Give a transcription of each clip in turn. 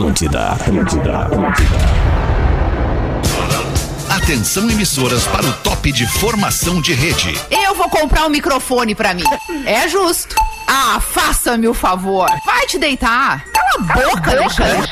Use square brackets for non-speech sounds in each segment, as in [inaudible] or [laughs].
Atlântida, Atlântida, Atlântida. Atenção emissoras para o top de formação de rede. Eu vou comprar um microfone pra mim. É justo. Ah, faça-me o favor. Vai te deitar. Cala a boca, Alexandre.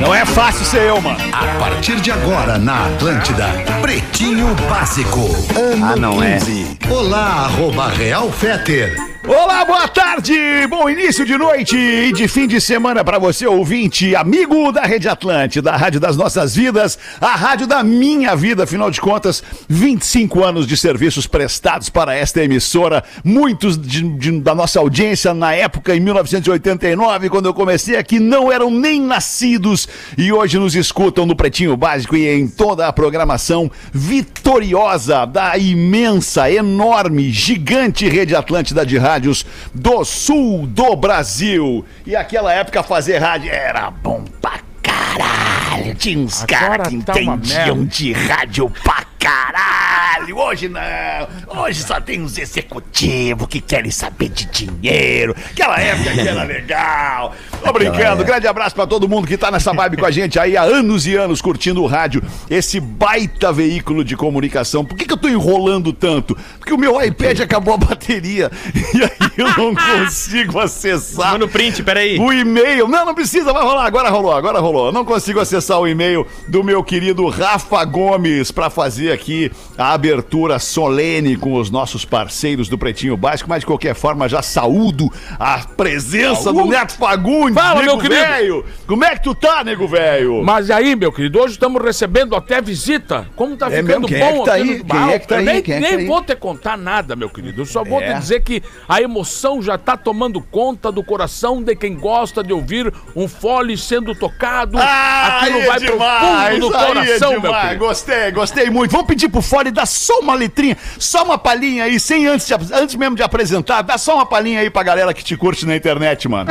Não é fácil ser eu, mano. A partir de agora na Atlântida, Pretinho Básico, ano Ah, não é. 15. Olá, arroba Real Feter. Olá, boa tarde! Bom início de noite e de fim de semana para você, ouvinte, amigo da Rede Atlântida, a rádio das nossas vidas, a rádio da minha vida, afinal de contas, 25 anos de serviços prestados para esta emissora, muitos de- de- da nossa audiência na época, em 1989, quando eu comecei aqui, não eram nem nascidos e hoje nos escutam no Pretinho Básico e em toda a programação vitoriosa da imensa, enorme, gigante Rede Atlântida de rádios do sul do Brasil. E aquela época fazer rádio era bom pra caralho. Tinha uns caras que tá entendiam de rádio pra caralho. Hoje não. Hoje só tem uns executivos que querem saber de dinheiro. Aquela época que era legal. Tô brincando. Grande abraço pra todo mundo que tá nessa vibe com a gente aí há anos e anos curtindo o rádio. Esse baita veículo de comunicação. Por que, que eu tô enrolando tanto? Porque o meu iPad acabou a bateria. [laughs] E aí eu não [laughs] consigo acessar. Manda o print, peraí. O e-mail. Não, não precisa, vai rolar. Agora rolou, agora rolou. Eu Não consigo acessar o e-mail do meu querido Rafa Gomes para fazer aqui a abertura solene com os nossos parceiros do Pretinho Básico, mas de qualquer forma já saúdo a presença do Neto Fagundes. Fala, meu querido. velho. Como é que tu tá, nego velho? Mas aí, meu querido, hoje estamos recebendo até visita. Como tá É ficando mesmo? Quem é bom que tá aqui aí? Quem é que tá aí? Nem, Quem é que nem tá aí? vou te contar nada, meu querido. Eu só vou É. te dizer que a emoção já tá tomando conta do coração de quem gosta de ouvir um fole sendo tocado. Aquilo aí é vai pro demais, fundo do é coração, meu querido. Gostei, gostei muito. Vamos pedir pro Fole dar só uma letrinha, só uma palhinha aí, sem antes, de- antes mesmo de apresentar, dá só uma palhinha aí pra galera que te curte na internet, mano.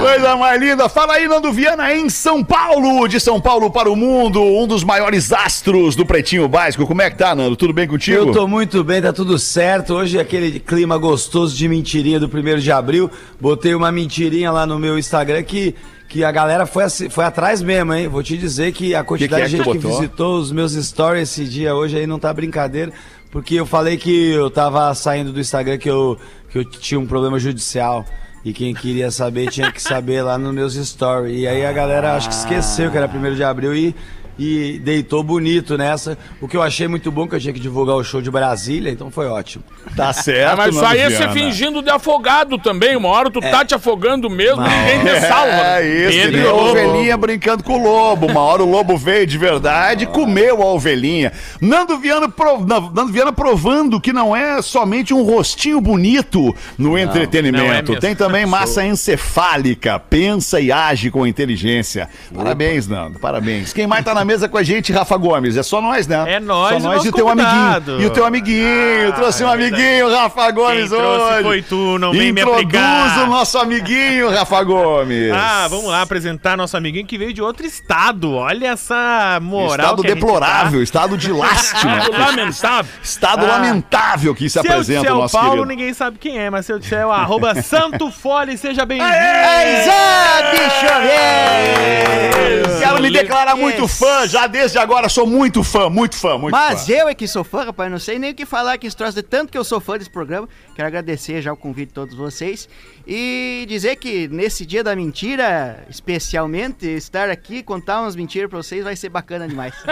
Coisa mais linda. Fala aí, Nando Viana, em São Paulo, de São Paulo para o mundo, um dos maiores astros do Pretinho Básico. Como é que tá, Nando? Tudo bem contigo? Eu tô muito bem, tá tudo certo. Hoje é aquele clima gostoso de mentirinha do primeiro de abril. Botei uma mentirinha lá no meu Instagram que, que a galera foi, foi atrás mesmo, hein? Vou te dizer que a quantidade que é de que gente tu que, visitou os meus stories esse dia hoje aí não tá brincadeira. Porque eu falei que eu tava saindo do Instagram que eu, que eu tinha um problema judicial. E quem queria saber tinha que saber lá nos meus stories. E aí a galera acho que esqueceu que era primeiro de abril e, e deitou bonito nessa. O que eu achei muito bom, que eu tinha que divulgar o show de Brasília, então foi ótimo. Tá [laughs] certo, Ah, mas isso aí é você fingindo de afogado também. Uma hora tu tá te afogando mesmo, ninguém te salva. É isso, Pedro querido. a ovelhinha brincando com o lobo. Uma hora o lobo veio de verdade e comeu a ovelhinha. Nando Viana, prov- Nando Viana provando que não é somente um rostinho bonito no não é entretenimento. mesmo. Tem também massa encefálica, pensa e age com inteligência. Parabéns, Nando, parabéns. Quem mais tá na mesa com a gente, Rafa Gomes? É só nós, né? É nós só e nós e o teu convidado. amiguinho. E o teu amiguinho. Ah, trouxe um é amiguinho, Rafa Gomes, Quem hoje. foi tu, não vem me aplicar. o nosso amiguinho, Rafa Gomes. Ah, vamos lá apresentar nosso amiguinho que veio de outro estado. Olha essa moral. Estado gente deplorável, estado de lástima. Estado lamentável. Estado Ah. lamentável que se Tá. Se eu apresenta disser o nosso Paulo, querido. ninguém sabe quem é, mas se eu disser o arroba [laughs] Santo Fole, seja bem-vindo. Já, bicho, velho! Quero me declarar muito fã, já desde agora sou muito fã, muito fã, muito Mas fã. eu é que sou fã, rapaz, não sei nem o que falar que esse troço de tanto que eu sou fã desse programa. Quero agradecer já o convite de todos vocês e dizer que nesse dia da mentira, especialmente, estar aqui e contar umas mentiras pra vocês vai ser bacana demais. [laughs]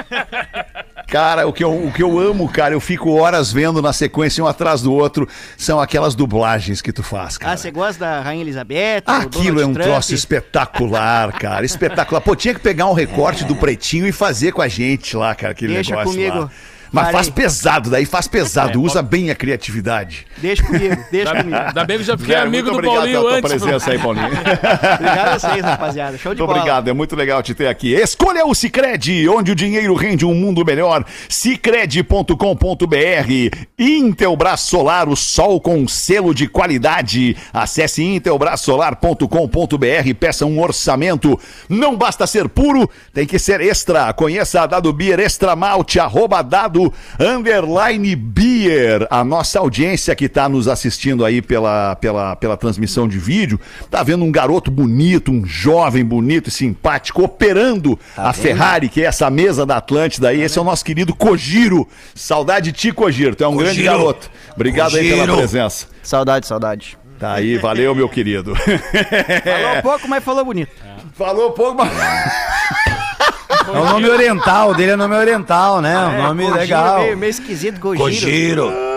Cara, o que, eu, o que eu amo, cara, eu fico horas vendo na sequência um atrás do outro, são aquelas dublagens que tu faz, cara. ah, você gosta da Rainha Elizabeth? Aquilo é um Trump? troço espetacular, cara. Espetacular. Pô, tinha que pegar um recorte do pretinho e fazer com a gente lá, cara. Aquele Deixa negócio comigo. lá. Mas Parei. faz pesado, daí faz É, pesado. Usa bem a criatividade. Deixa comigo, deixa comigo. Ainda bem que já fiquei Zé, amigo muito do obrigado Paulinho pela tua antes. presença aí, Paulinho. [laughs] Obrigado a vocês, rapaziada. Show de Muito bola. obrigado, é muito legal te ter aqui. Escolha o Cicred, onde o dinheiro rende um mundo melhor. Cicred.com.br. Intelbras Solar, o sol com selo de qualidade. Acesse intelbrasolar.com.br, peça um orçamento. Não basta ser puro, tem que ser extra. Conheça a Dado Beer Extra Malte, arroba dado underline beer. A nossa audiência que está nos assistindo aí pela, pela, pela transmissão de vídeo, tá vendo um garoto bonito, um jovem bonito e simpático, operando a Ferrari, que é essa mesa da Atlântida aí. Esse é o nosso querido Kojiro. Saudade de ti, Kojiro. Tu é um grande garoto. Obrigado aí pela presença. Saudade, saudade. Tá aí, valeu, meu querido. Falou pouco, mas falou bonito. Falou pouco, mas. É o nome oriental, dele é nome oriental, né? Um nome Gojiro, legal. Meio, meio esquisito, Gojiro. Kojiro.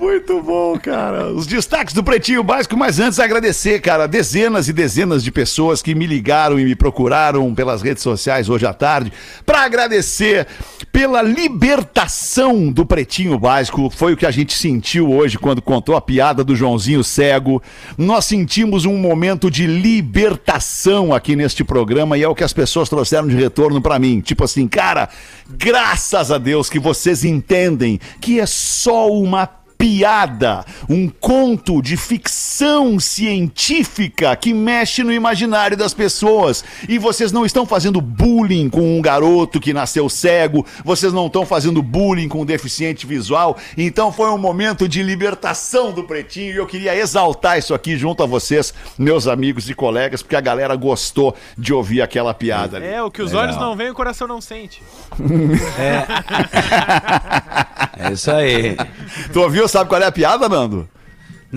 Muito bom, cara. Os destaques do Pretinho Básico, mas antes agradecer, cara, dezenas e dezenas de pessoas que me ligaram e me procuraram pelas redes sociais hoje à tarde para agradecer pela libertação do Pretinho Básico. Foi o que a gente sentiu hoje quando contou a piada do Joãozinho Cego. Nós sentimos um momento de libertação aqui neste programa e é o que as pessoas trouxeram de retorno para mim. Tipo assim, cara, graças a Deus que vocês entendem que é só uma piada, um conto de ficção científica que mexe no imaginário das pessoas. E vocês não estão fazendo bullying com um garoto que nasceu cego, vocês não estão fazendo bullying com um deficiente visual. Então foi um momento de libertação do pretinho e eu queria exaltar isso aqui junto a vocês, meus amigos e colegas, porque a galera gostou de ouvir aquela piada ali. É, o que os olhos não veem, o coração não sente. [laughs] [laughs] É isso aí. Tu ouviu? Sabe qual é a piada, Nando?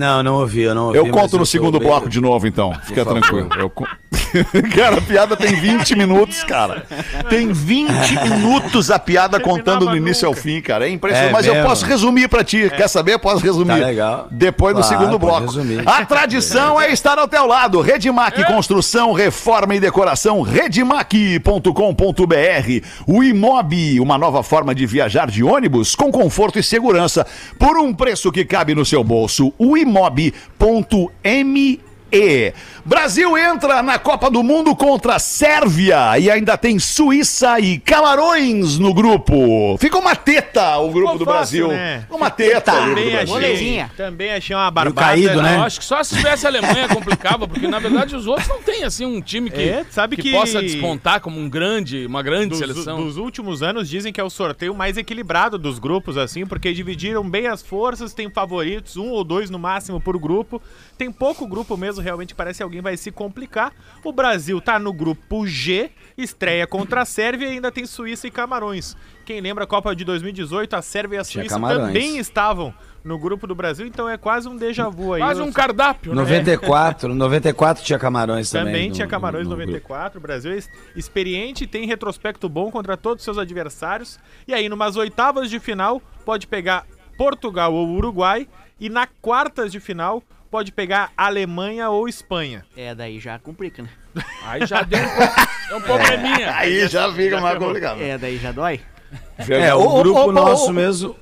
Não, não ouvi, eu não ouvi. Eu conto no tô segundo bem- bloco de novo, então. Fica tranquilo. Eu [laughs] cara, a piada tem 20 minutos, cara. Tem 20 minutos a piada contando do início ao fim, cara. É impressionante. É Mas eu mesmo? posso resumir pra ti. Quer saber? Eu posso resumir. Tá legal. Depois no Claro, segundo bloco. resumir. A tradição é estar ao teu lado. Redmac Construção, Reforma e Decoração. Redmac.com.br. O Imob, uma nova forma de viajar de ônibus com conforto e segurança por um preço que cabe no seu bolso. O mob.me Imob.me. Brasil entra na Copa do Mundo contra a Sérvia e ainda tem Suíça e Camarões no grupo. Fica uma teta o grupo Ficou do fácil, Brasil. né? Uma teta o grupo do Também achei, também achei uma barbada. caído, né? Eu acho que só se tivesse a Alemanha complicava, porque na verdade os outros não tem assim um time que, É, sabe que- possa despontar como um grande, uma grande Dos, seleção. dos últimos anos dizem que é o sorteio mais equilibrado dos grupos, assim, porque dividiram bem as forças, tem favoritos, um ou dois no máximo por grupo. Tem pouco grupo mesmo, realmente parece que alguém vai se complicar. O Brasil tá no grupo G, estreia contra a Sérvia e ainda tem Suíça e Camarões. Quem lembra a Copa de 2018, a Sérvia e a Suíça também estavam no grupo do Brasil, então é quase um déjà vu aí. Quase um cardápio, né? 94, 94 tinha Camarões também. Também no- tinha Camarões no- no grupo. 94. O Brasil é experiente, tem retrospecto bom contra todos os seus adversários. E aí, numas oitavas de final, pode pegar Portugal ou Uruguai. E na quartas de final, pode pegar Alemanha ou Espanha. É, daí já complica, né? Aí já deu um, um probleminha. Aí já fica mais complicado. É, daí já dói. É, o grupo ô, nosso ô, mesmo.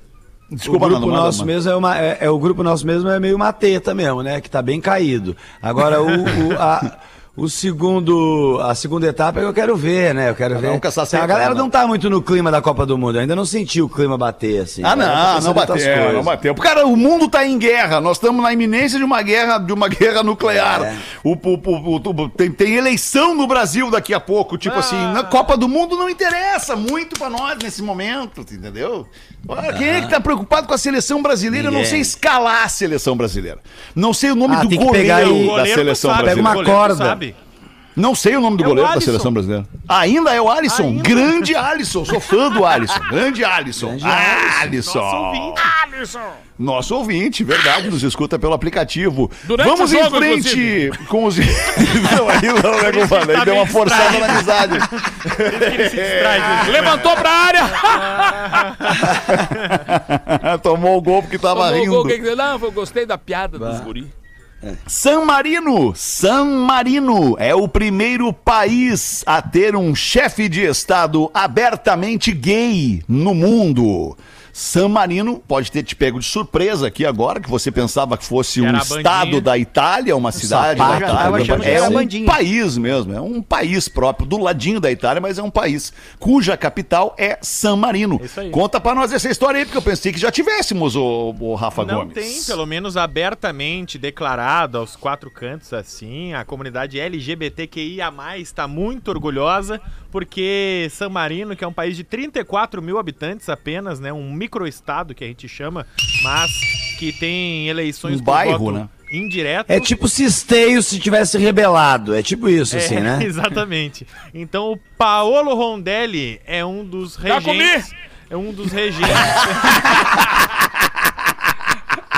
Desculpa, o grupo manda, nosso manda. mesmo é, uma, é, é o grupo nosso mesmo é meio uma teta mesmo, né? Que tá bem caído. Agora o, o, a, o segundo a segunda etapa é que eu quero ver, né? Eu quero Cada ver. a galera né, não tá muito no clima da Copa do Mundo. Eu ainda não senti o clima bater assim. Ah, tá não, não bateu, coisas. não bateu. Cara, o mundo tá em guerra. Nós estamos na iminência de uma guerra, de uma guerra nuclear. É. O, o- o- o- tem, tem eleição no Brasil daqui a pouco. Tipo assim, na Copa do Mundo não interessa muito pra nós nesse momento, entendeu? Olha, Quem é que tá preocupado com a seleção brasileira? Eu não Ninguém. sei escalar a seleção brasileira. Não sei o nome Ah, do goleiro aí- da Goleiro tu seleção sabe, Pega brasileira. uma corda. Não sei o nome do É o goleiro da Alisson. seleção brasileira. Ainda é o Alisson. Ainda. Grande Alisson. Sou fã do Alisson. Grande Alisson. Grande Alisson. Nosso ouvinte. Nosso ouvinte, verdade, nos escuta pelo aplicativo. Durante Vamos o jogo, em frente inclusive. com os. [laughs] não, aí não, né? Aí tá deu uma forçada na amizade. Ele se distrai disso. Levantou pra área! [laughs] Tomou o gol porque tava Tomou o rindo. gol, que que- Não, eu gostei da piada dos guri. San Marino, San Marino é o primeiro país a ter um chefe de estado abertamente gay no mundo. San Marino pode ter te pego de surpresa aqui agora, que você pensava que fosse um estado da Itália, uma cidade da Itália. É um país mesmo, é um país próprio, do ladinho da Itália, mas é um país cuja capital é San Marino. Aí. Conta pra nós essa história aí, porque eu pensei que já tivéssemos o, o Rafa Não Gomes. tem, pelo menos abertamente declarado aos quatro cantos assim. A comunidade LGBTQIA+, está muito orgulhosa, porque San Marino, que é um país de 34 mil habitantes apenas, né? Um microestado que a gente chama, mas que tem eleições Um bairro, voto né? indireto. É tipo se Esteio se tivesse rebelado. É tipo isso, É, assim, né? [laughs] Exatamente. Então o Paolo Rondelli é um dos regentes. É um dos regentes. [laughs]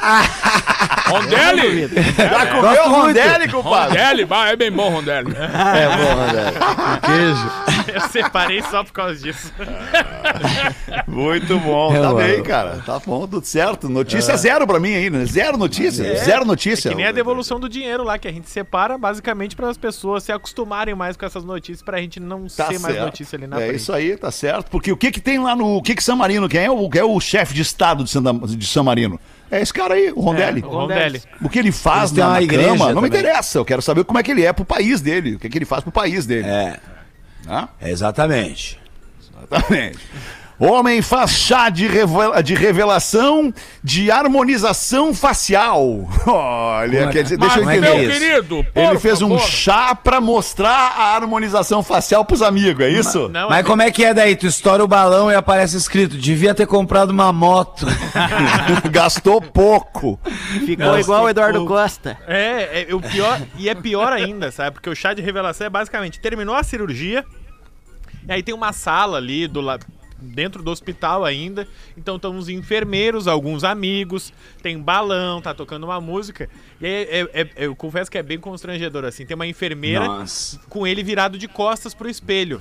[laughs] Rondelli? Já comeu Rondelli, compadre? Rondelli, vai, é bem bom, Rondelli. É bom, André. Queijo. [laughs] Eu separei só por causa disso. [laughs] Muito bom, É, tá mano. bem, cara. Tá bom, tudo certo. Notícia zero pra mim aí, né? Zero notícia, zero notícia. É que nem a devolução do dinheiro lá, que a gente separa basicamente para as pessoas se acostumarem mais com essas notícias, pra gente não Tá ser mais certo. notícia ali na É frente. isso aí, tá certo. Porque o que que tem lá no... O que que San Marino, quem é o, quem é o chefe de estado de San, de San Marino? É esse cara aí, o Rondelli. É, o Rondelli. O que ele faz na, na igreja cama, não me interessa. Eu quero saber como é que ele é pro país dele. O que, que ele faz pro país dele. É, Hã? exatamente. Exatamente. Homem faz chá de, revela- de revelação de harmonização facial. [laughs] Olha, é- quer dizer, Mas, deixa eu é meu entender. é isso? querido, por Ele fez um favor. chá pra mostrar a harmonização facial pros amigos, é isso? Não, Mas é como é que é daí? Tu estoura o balão e aparece escrito: devia ter comprado uma moto. [laughs] Gastou pouco. Ficou Nossa, igual o Eduardo pouco. Costa. É, é o pior, e é pior ainda, sabe? Porque o chá de revelação é basicamente terminou a cirurgia, e aí tem uma sala ali do lado. Dentro do hospital ainda, então estão os enfermeiros, alguns amigos, tem balão, tá tocando uma música. E aí, é- é- eu confesso que é bem constrangedor assim. Tem uma enfermeira Nossa. com ele virado de costas pro espelho.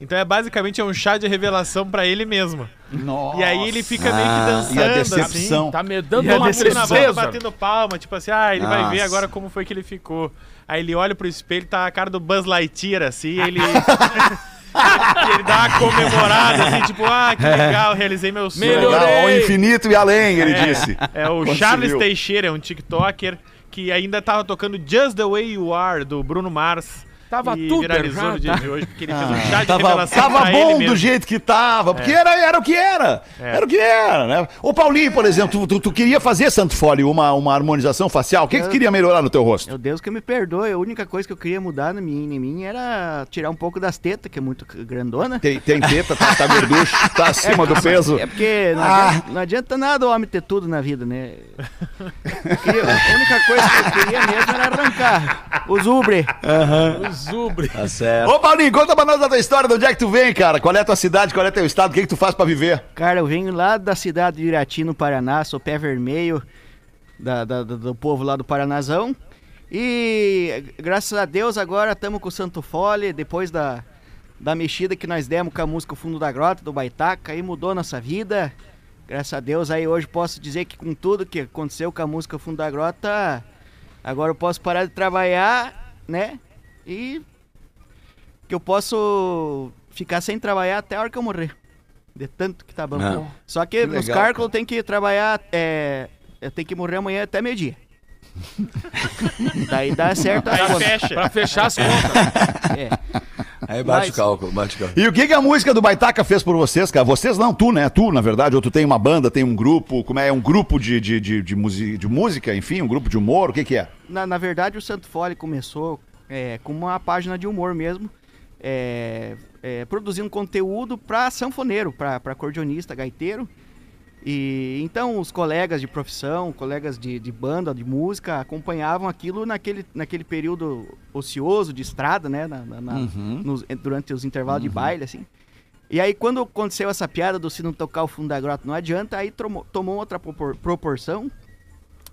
Então é basicamente é um chá de revelação pra ele mesmo. Nossa. E aí ele fica meio que Ah, dançando E a decepção. assim. Tá me dando a uma decepção, batendo palma, tipo assim, ah, ele vai ver Nossa. agora como foi que ele ficou. Aí ele olha pro espelho, tá a cara do Buzz Lightyear, assim, ele... [laughs] [laughs] Ele dá uma comemorada, assim, tipo, ah, que legal, realizei meu sonho. Melhorou. Legal, ao infinito e além, ele disse. É o Conseguiu. Charles Teixeira, é um TikToker, que ainda tava tocando Just the Way You Are, do Bruno Mars. Tava e tudo viralizou errado. no dia de hoje, porque ele fez um chá de Tava, revelação tava bom do jeito que tava, porque era, era o que era. Era o que era, né? Ô Paulinho, por exemplo, tu, tu- tu queria fazer, Santo Fole, uma, uma harmonização facial. O que, que tu queria melhorar no teu rosto? Meu Deus que me perdoe, a única coisa que eu queria mudar na minha, em mim era tirar um pouco das tetas, que é muito grandona. Tem, tem teta, tá, tá gorducho, [laughs] tá acima do peso. É porque não, Ah. adianta, não adianta nada o homem ter tudo na vida, né? Eu queria- a única coisa que eu queria mesmo era arrancar os ubre. O Zubre. [laughs] Tá certo. Ô Paulinho, conta pra nós da tua história, de onde é que tu vem, cara? Qual é a tua cidade, qual é teu estado, o que, que tu faz pra viver? Cara, eu venho lá da cidade de Irati, no Paraná, sou pé vermelho da, da- da- do povo lá do Paranazão. E graças a Deus agora estamos com o Santo Fole, depois da, da mexida que nós demos com a música O Fundo da Grota, do Baitaca, aí mudou nossa vida. Graças a Deus aí hoje posso dizer que com tudo que aconteceu com a música O Fundo da Grota, agora eu posso parar de trabalhar, né? E que eu posso ficar sem trabalhar até a hora que eu morrer. De tanto que tá bom. Ah. Só que, Que nos legal, cálculos tem que trabalhar. É, eu tenho que morrer amanhã até meio-dia. [laughs] Daí dá certo as Aí contas. fecha. Pra fechar as contas. É. Aí bate Mas- o cálculo, bate o cálculo. E o que, que a música do Baitaca fez por vocês, cara? Vocês não, tu, né? Tu, na verdade, ou tu tem uma banda, tem um grupo, como é? É um grupo de, de, de, de, de música, enfim, um grupo de humor, o que que é? Na, na verdade, o Santo Fole começou é, com uma página de humor mesmo, é, é, produzindo conteúdo para sanfoneiro, para acordeonista, gaiteiro. E então os colegas de profissão, colegas de, de banda, de música, acompanhavam aquilo naquele, naquele período ocioso de estrada, né? na- na- na- nos- durante os intervalos de baile, assim. E aí, quando aconteceu essa piada do se não tocar o fundo da grota não adianta, aí tomou, tomou outra propor- proporção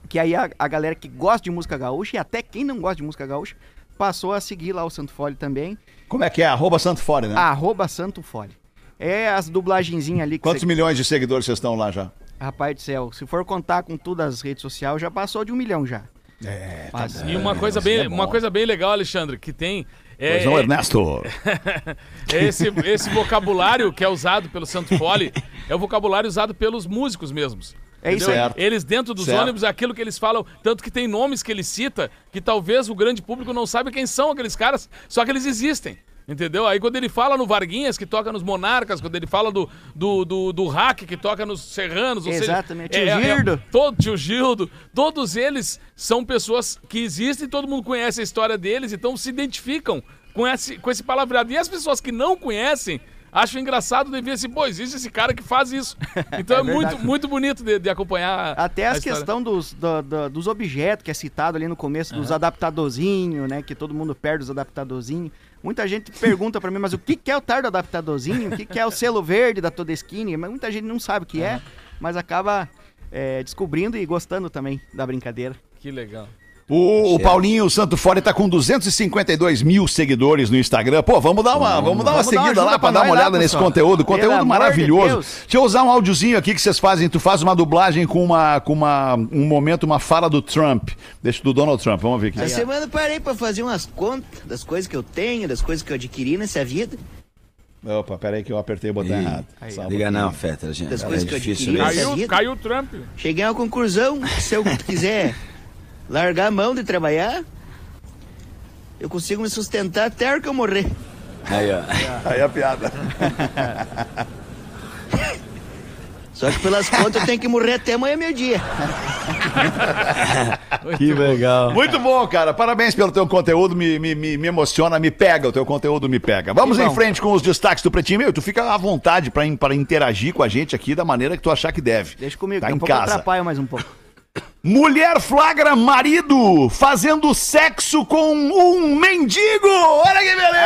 que aí a, a galera que gosta de música gaúcha e até quem não gosta de música gaúcha passou a seguir lá o Santo Fole também. Como é que é? Arroba Santo Fore, né? Arroba Santo Fole. É as dublagenzinhas ali que Quantos cê- milhões de seguidores vocês estão lá já? Rapaz do céu, se for contar com todas as redes sociais, já passou de um milhão já. É, Mas- E uma coisa isso bem, é uma coisa bem legal, Alexandre, que tem É, Pois não, é- Ernesto. [laughs] esse, esse vocabulário que é usado pelo Santo Fole é o vocabulário usado pelos músicos mesmos. É isso aí. Certo. Eles dentro dos Certo. ônibus, aquilo que eles falam, tanto que tem nomes que ele cita, que talvez o grande público não saiba quem são aqueles caras, só que eles existem. Entendeu? Aí quando ele fala no Varguinhas, que toca nos Monarcas, quando ele fala do, do, do, do Hack, que toca nos Serranos, ou seja, Exatamente, é- tio é- Gildo. todo, tio Gildo, todos eles são pessoas que existem, todo mundo conhece a história deles, então se identificam com esse, com esse palavreado. E as pessoas que não conhecem acham engraçado de ver assim, pô, existe esse cara que faz isso. [laughs] Então é, muito, muito bonito de, de acompanhar. Até a as história. questão dos, do- do- dos objetos que é citado ali no começo, dos adaptadorzinhos, né? Que todo mundo perde os adaptadorzinhos. Muita gente pergunta pra mim, mas o que, que é o tar do adaptadorzinho? O que, que é o selo verde da Todeskine? Mas muita gente não sabe o que é, mas acaba é, descobrindo e gostando também da brincadeira. Que legal. O, o Paulinho Santo Fora tá com 252 mil seguidores no Instagram. Pô, vamos dar uma, vamos dar uma Vamos dar uma seguida lá pra dar uma nós lá, olhada nesse pessoal. conteúdo. Pelo Conteúdo de maravilhoso. Deus. Deixa eu usar um áudiozinho aqui que vocês fazem. Tu faz uma dublagem com uma, com uma, um momento, uma fala do Trump. Deixa do Donald Trump. Vamos ver aqui. Essa semana eu parei pra fazer umas contas das coisas que eu tenho, das coisas que eu adquiri nessa vida. Opa, peraí que eu apertei o botão errado. Liga não, Fetter, gente. Das É coisas que eu adquiri. Caiu, caiu o Trump. Cheguei a uma conclusão que se eu [laughs] quiser largar a mão de trabalhar, eu consigo me sustentar até a hora que eu morrer. Aí, ó. Aí a piada. Só que pelas contas eu tenho que morrer até amanhã meio-dia. [laughs] Que legal. Muito bom, cara. Parabéns pelo teu conteúdo. Me, me, me, emociona, me pega. O teu conteúdo me pega. Vamos em frente com os destaques do Pretinho. Meu, tu fica à vontade pra interagir com a gente aqui da maneira que tu achar que deve. Deixa comigo, Tá em eu casa. atrapalho mais um pouco. Mulher flagra marido fazendo sexo com um mendigo. Olha que beleza.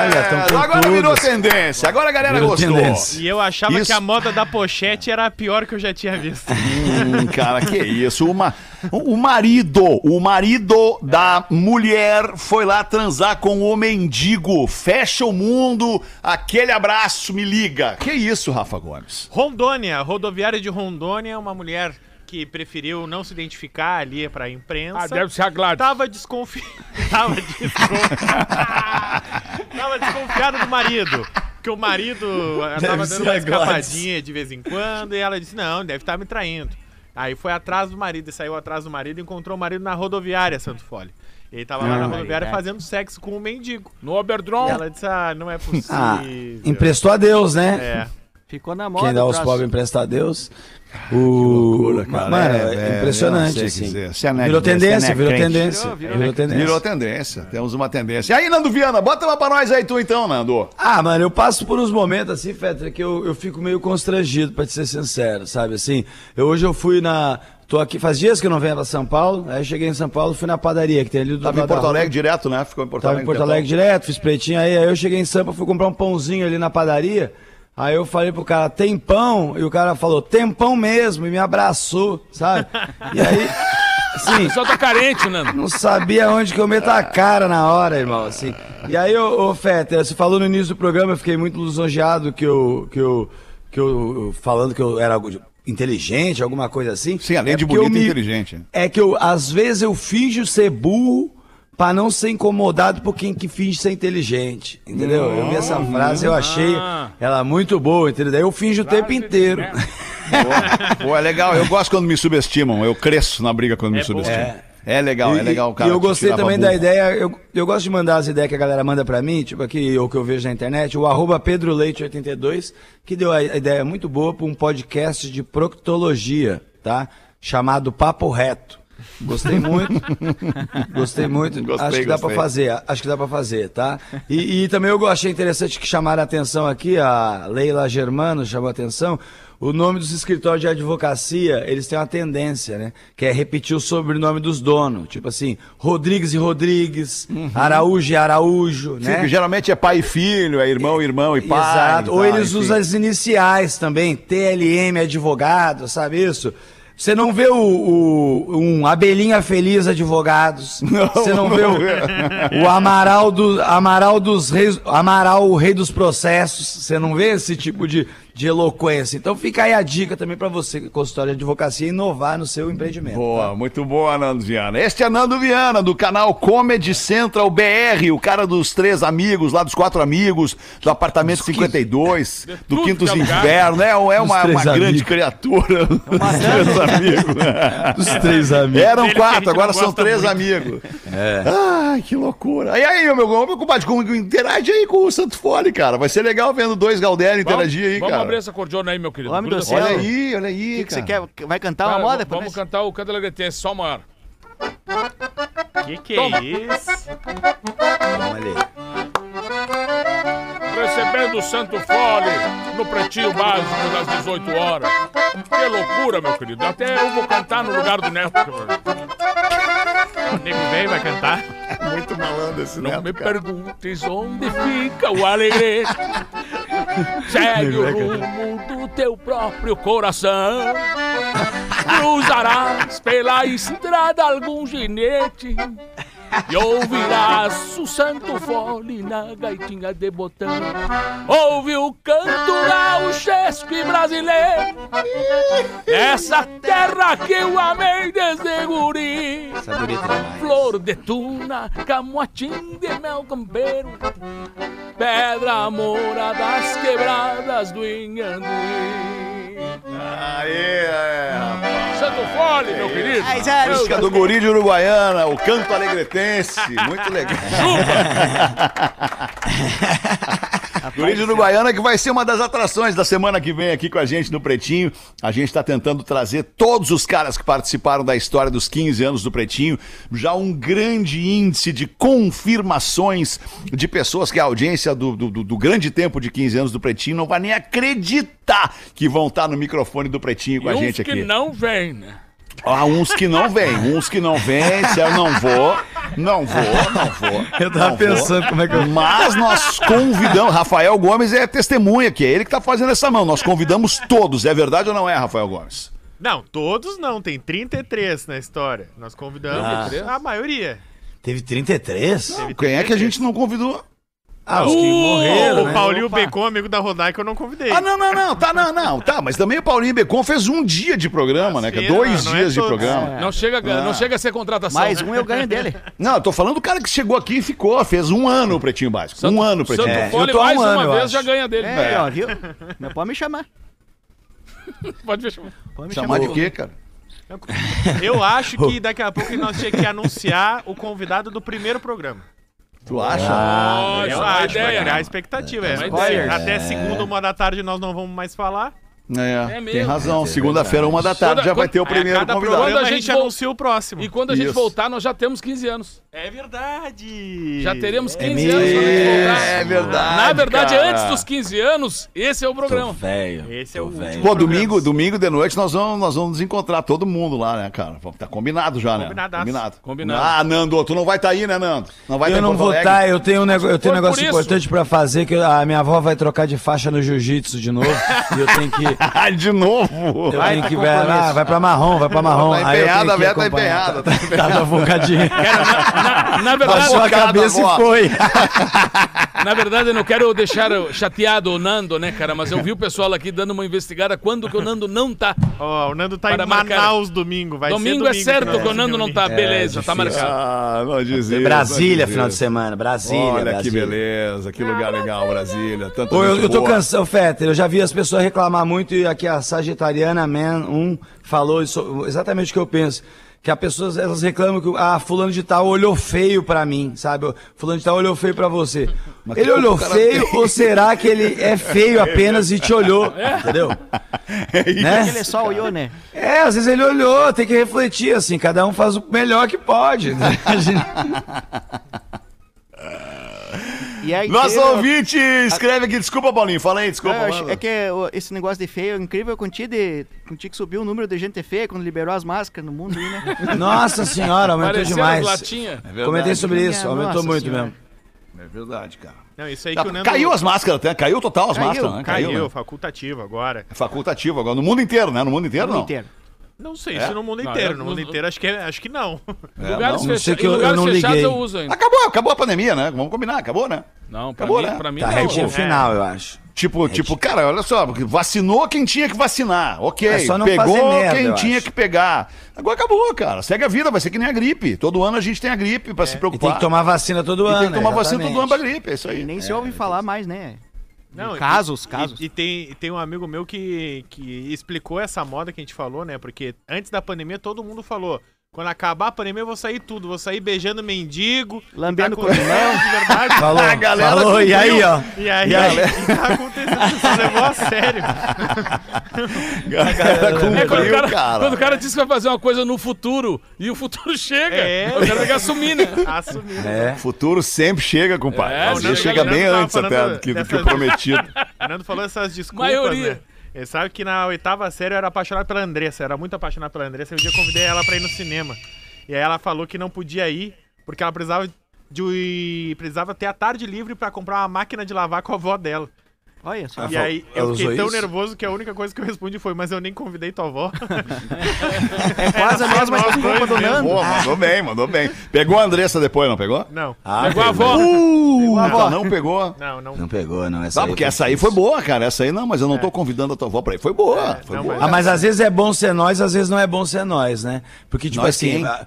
Olha, tão com Agora tudo. virou tendência. Agora a galera Virou gostou. tendência. E eu achava Isso. que a moda da pochete era a pior que eu já tinha visto. [laughs] Hum, cara, que isso. Uma, o marido, o marido da mulher foi lá transar com o mendigo. Fecha o mundo. Aquele abraço, me liga. Que isso, Rafa Gomes? Rondônia, rodoviária de Rondônia, uma mulher que preferiu não se identificar ali pra imprensa. Ah, deve ser a Gladys. Tava desconfiada. [laughs] Tava [laughs] desconfiada do marido. Porque o marido eh, tava dando uma a escapadinha de vez em quando. E ela disse: Não, deve estar me traindo. Aí foi atrás do marido e saiu atrás do marido e encontrou o marido na rodoviária, Santo Fole. E ele tava lá na rodoviária fazendo sexo com um mendigo. No Oberdron. E ela disse: Ah, não é possível. Ah, emprestou a Deus, né? É. Ficou na moda. Quem dá aos pobres empresta a Deus. O... Mano, é, impressionante, assim. Virou tendência, virou tendência. Virou, Virou tendência. Virou tendência. Temos uma tendência. E aí, Nando Viana, bota uma pra nós aí, tu então, Nando. Ah, mano, eu passo por uns momentos assim, Fetra, que eu, eu fico meio constrangido, pra te ser sincero, sabe? Assim, eu, hoje eu fui na. Tô aqui, faz dias que eu não venho pra São Paulo, aí eu cheguei em São Paulo, fui na padaria que tem ali do Tava em Porto. Alegre direto, né? Ficou em Porto Tava Alegre. em Porto. Alegre direto, fiz pretinho aí, aí eu cheguei em Sampa, fui comprar um pãozinho ali na padaria. Aí eu falei pro cara, tem pão? E o cara falou, tem pão mesmo, e me abraçou, sabe? E aí, O [laughs] assim, pessoal tá carente, Nando. não sabia onde que eu meto a cara na hora, irmão, assim. E aí, ô, ô Fetter, você falou no início do programa, eu fiquei muito lisonjeado que eu, que eu, que eu, falando que eu era inteligente, alguma coisa assim. Sim, além É de bonito e me- inteligente. É que eu, às vezes, eu finjo ser burro pra não ser incomodado por quem que finge ser inteligente, entendeu? Eu vi essa frase, eu achei ela muito boa, entendeu? Daí eu finjo o tempo inteiro. Pô, é legal. Eu gosto quando me subestimam. Eu cresço na briga quando me subestimam. É, legal, é E- legal, e- cara. E eu gostei também da ideia, eu, eu gosto de mandar as ideias que a galera manda pra mim, tipo aqui, ou que eu vejo na internet, o arroba Pedro Leite 82, que deu a a ideia muito boa pra um podcast de proctologia, tá? Chamado Papo Reto. Gostei muito. Gostei muito. Gostei, acho que dá pra fazer, acho que dá pra fazer, tá? E, e também eu achei interessante que chamaram a atenção aqui, a Leila Germano chamou a atenção, o nome dos escritórios de advocacia, eles têm uma tendência, né? Que é repetir o sobrenome dos donos. Tipo assim, Rodrigues e Rodrigues, Araújo e Araújo, Sim, né? que geralmente é pai e filho, é irmão, irmão e pai. Exato. e Ou tal, eles enfim. usam as iniciais também, TLM advogado, sabe isso? Você não vê o, o- um Abelhinha Feliz Advogados. [laughs] Você não, vê o, o Amaral, do, Amaral dos Reis, Amaral o Rei dos Processos. Você não vê esse tipo de, de eloquência. Então fica aí a dica também pra você, consultório de advocacia, inovar no seu empreendimento. Boa, muito boa, Nando Viana. Este é Nando Viana, do canal Comedy Central BR, o cara dos três amigos, lá dos quatro amigos, do apartamento 52, do Quintos que é. Inverno. É, é uma, uma grande amigos. criatura. [laughs] Os três amigos. [laughs] Os três amigos. Eram quatro, agora são três muito. amigos. Ai, que loucura. E aí, meu, meu compadre, como interage aí com o Santo Fole, cara. Vai ser legal vendo dois Galdério interagir aí, vamos cara. Abrir essa cordiona aí, meu querido. Homem do céu. Olha aí, olha aí, O que, que você quer? Vai cantar uma moda? Vamos nós? cantar o Canto Alegretense, só maior. Que que é isso? Recebendo o Santo Fole no pretinho básico das 18 horas. Que loucura, meu querido. Até eu vou cantar no lugar do Neto. O nego velho vai cantar. Muito malandro esse Não neto, me cara. perguntes onde fica o alegre. [laughs] Segue o rumo do teu próprio coração. Cruzarás pela estrada algum ginete. E ouvirás o santo fole na gaitinha de botão. Ouve o canto gauchesco e brasileiro. Essa terra que eu amei desde guri. Demais. Flor de tuna, camotim de mel campeiro Pedra mora das quebradas do Inhanduí Aê, é, rapaz. Santo Fole, meu querido Música do Guri de Uruguaiana, o canto alegretense. Muito legal. [laughs] [laughs] Guri Uruguaiana que vai ser uma das atrações da semana que vem aqui com a gente no Pretinho. A gente está tentando trazer todos os caras que participaram da história dos 15 anos do Pretinho. Já um grande índice de confirmações de pessoas que a audiência do, do, do- do grande tempo de 15 anos do Pretinho não vai nem acreditar que vão estar no microfone do Pretinho com E a uns gente que aqui. não vem, né? Há uns que não vêm, uns que não vêm, se eu não vou, não vou, não vou. Eu tava não pensando como é que eu. Mas nós convidamos, Rafael Gomes é testemunha aqui, é ele que tá fazendo essa mão. Nós convidamos todos, é verdade ou não é, Rafael Gomes? Não, todos não. Tem 33 na história. Nós convidamos a maioria. Teve 33? Teve Quem é que a 33. gente não convidou? Ah, os que morreram, O né? Paulinho Opa. Becon, amigo da Rodaica, eu não convidei. Ah, não, não, não, tá, não, não, tá, mas também o Paulinho Becon fez um dia de programa, né? que é Sim, Dois não, não é dias de todos. programa. Não chega, não chega a ser contratação Mais né? um eu ganho dele. [laughs] Não, eu tô falando do cara que chegou aqui e ficou, fez um ano o Pretinho Básico. um ano o Pretinho Santo Básico. Fole eu tô mais um uma ano, eu vez acho. já ganha dele É, ó, viu? Não [laughs] pode me chamar. Pode ver. Pode me Chamar de quê, cara? Eu acho que daqui a pouco nós tínhamos que anunciar o convidado do primeiro programa. Tu acha? Ó, Eu é acho, pra ideia, criar expectativa. É É, uma Até- ideia. Até segunda, uma da tarde, nós não vamos mais falar. É, É mesmo. tem razão. Segunda-feira, uma da tarde, Toda- já vai ter o É, primeiro cada convidado. Quando a gente anuncia o próximo. E quando a gente Isso. voltar, nós já temos 15 anos. É verdade. Já teremos 15 mesmo. anos quando a gente voltar. É verdade. Na verdade, cara. antes dos 15 anos, esse é o programa. Velho. Esse é o velho. Pô, domingo, domingo de noite nós vamos, nós vamos nos encontrar todo mundo lá, né, cara? Tá combinado já, né? Combinadaço. Combinado. Combinado. Ah, Nando, tu não vai estar aí, né, Nando? Não vai tá Eu em não vou estar, eu tenho um, nego- eu tenho um negócio importante pra fazer, que a minha avó vai trocar de faixa no jiu-jitsu de novo. [laughs] e eu tenho que. Ah, [laughs] de novo. Eu tenho que ver. Ah, vai pra marrom, vai pra marrom. Tá tenho empenhada, a que Beta tá empenhada, tá Tá, tá bocadinho. Na, na verdade, Baixou a cabeça avó. e foi. na verdade, eu não quero deixar chateado o Nando, né, cara? Mas eu vi o pessoal aqui dando uma investigada quando que o Nando não tá. Ó, o Nando tá Para em marcar. Manaus domingo. Vai domingo, ser é certo vai que o Nando não tá. Beleza, tá difícil. marcado. Ah, não diz isso, Brasília, final de semana. Brasília, Olha que Brasília. beleza, que lugar legal, Brasília. Tanta Ô, eu, eu tô cansado, Fetter. Eu já vi as pessoas reclamar muito e aqui a Sagitariana Man 1 falou isso- exatamente o que eu penso. Que as pessoas elas reclamam que ah, fulano de tal olhou feio pra mim, sabe? Fulano de tal olhou feio pra você. Mas ele olhou feio tem? ou será que ele é feio [laughs] apenas e te olhou? Entendeu? [laughs] né? Ele só olhou, né? É, às vezes ele olhou, tem que refletir assim, cada um faz o melhor que pode. né? [laughs] E aí, Nosso eu- ouvinte escreve aqui, desculpa, Paulinho, fala aí, desculpa. Manda. é que o- esse negócio de feio é incrível contigo de contigo que subiu o número de gente feia quando liberou as máscaras no mundo aí, né? [laughs] Nossa senhora, aumentou demais. latinha. É verdade. Comentei sobre isso, Minha aumentou nossa muito senhora. mesmo. É verdade, cara. Não, isso aí Tá, que o Nando... Caiu as máscaras até, caiu total as Caiu, máscaras, né? Caiu, né? facultativo agora. É facultativo agora, no mundo inteiro, né? No mundo inteiro, O mundo não. inteiro. Não sei É? se no mundo Não, inteiro. eu- no mundo inteiro acho que, é- acho que não. É, lugares não. Não sei fecha- que eu- lugares eu não fechados liguei. eu uso ainda. Acabou, acabou a pandemia, né? Vamos combinar, acabou, né? Não, pra Acabou, mim, né? pra mim Tá não. retinho É. final, eu acho. Tipo, tipo, cara, olha só, vacinou quem tinha que vacinar. Ok. É só não Pegou fazer merda, quem tinha acho. que pegar. Agora acabou, cara. Segue a vida, vai ser que nem a gripe. Todo ano a gente tem a gripe pra se É, E preocupar. tem que tomar vacina todo E ano. tem que tomar vacina exatamente. todo ano pra gripe, é isso aí. E nem se ouve falar mais, né? Não, casos, e, casos. E, e tem, tem um amigo meu que, que explicou essa moda que a gente falou, né? Porque antes da pandemia todo mundo falou. Quando acabar a pandemia, eu vou sair tudo. Vou sair beijando mendigo. Lambendo tá corrimão. [laughs] de verdade. Falou, A galera falou, e aí, ó. E aí, E aí? e tá acontecendo, você levou a sério. [laughs] A galera É quando o, cumpriu, cara, cara. quando o cara diz que vai fazer uma coisa no futuro e o futuro [laughs] chega. É. O cara tem que assumir, né? Assumindo. É. O futuro sempre chega, compadre. É, Às vezes chega bem antes até do que, do que o prometido. O Nando falou essas desculpas, Maioria. né? Ele sabe que na oitava série eu era apaixonado pela Andressa. Era muito apaixonado pela Andressa. E um dia eu convidei ela pra ir no cinema. E aí ela falou que não podia ir porque ela precisava de precisava ter a tarde livre pra comprar uma máquina de lavar com a avó dela. Olha só. e aí eu fiquei tão isso? nervoso que a única coisa que eu respondi foi: Mas eu nem convidei tua avó. É quase a mesma nós do mesmo. Nando. Pô, mandou bem, mandou bem. Pegou a Andressa depois, não pegou? Não, Ah, Pegou a avó. Uh, a avó. não pegou. não, não. Não pegou, não. Essa Não, porque essa aí foi boa, cara. Essa aí não, mas eu não tô convidando a tua avó pra ir. Foi boa, foi não, boa. Ah, mas às vezes é bom ser nós, às vezes não é bom ser nós, né? Porque, tipo Nós assim, quem? a-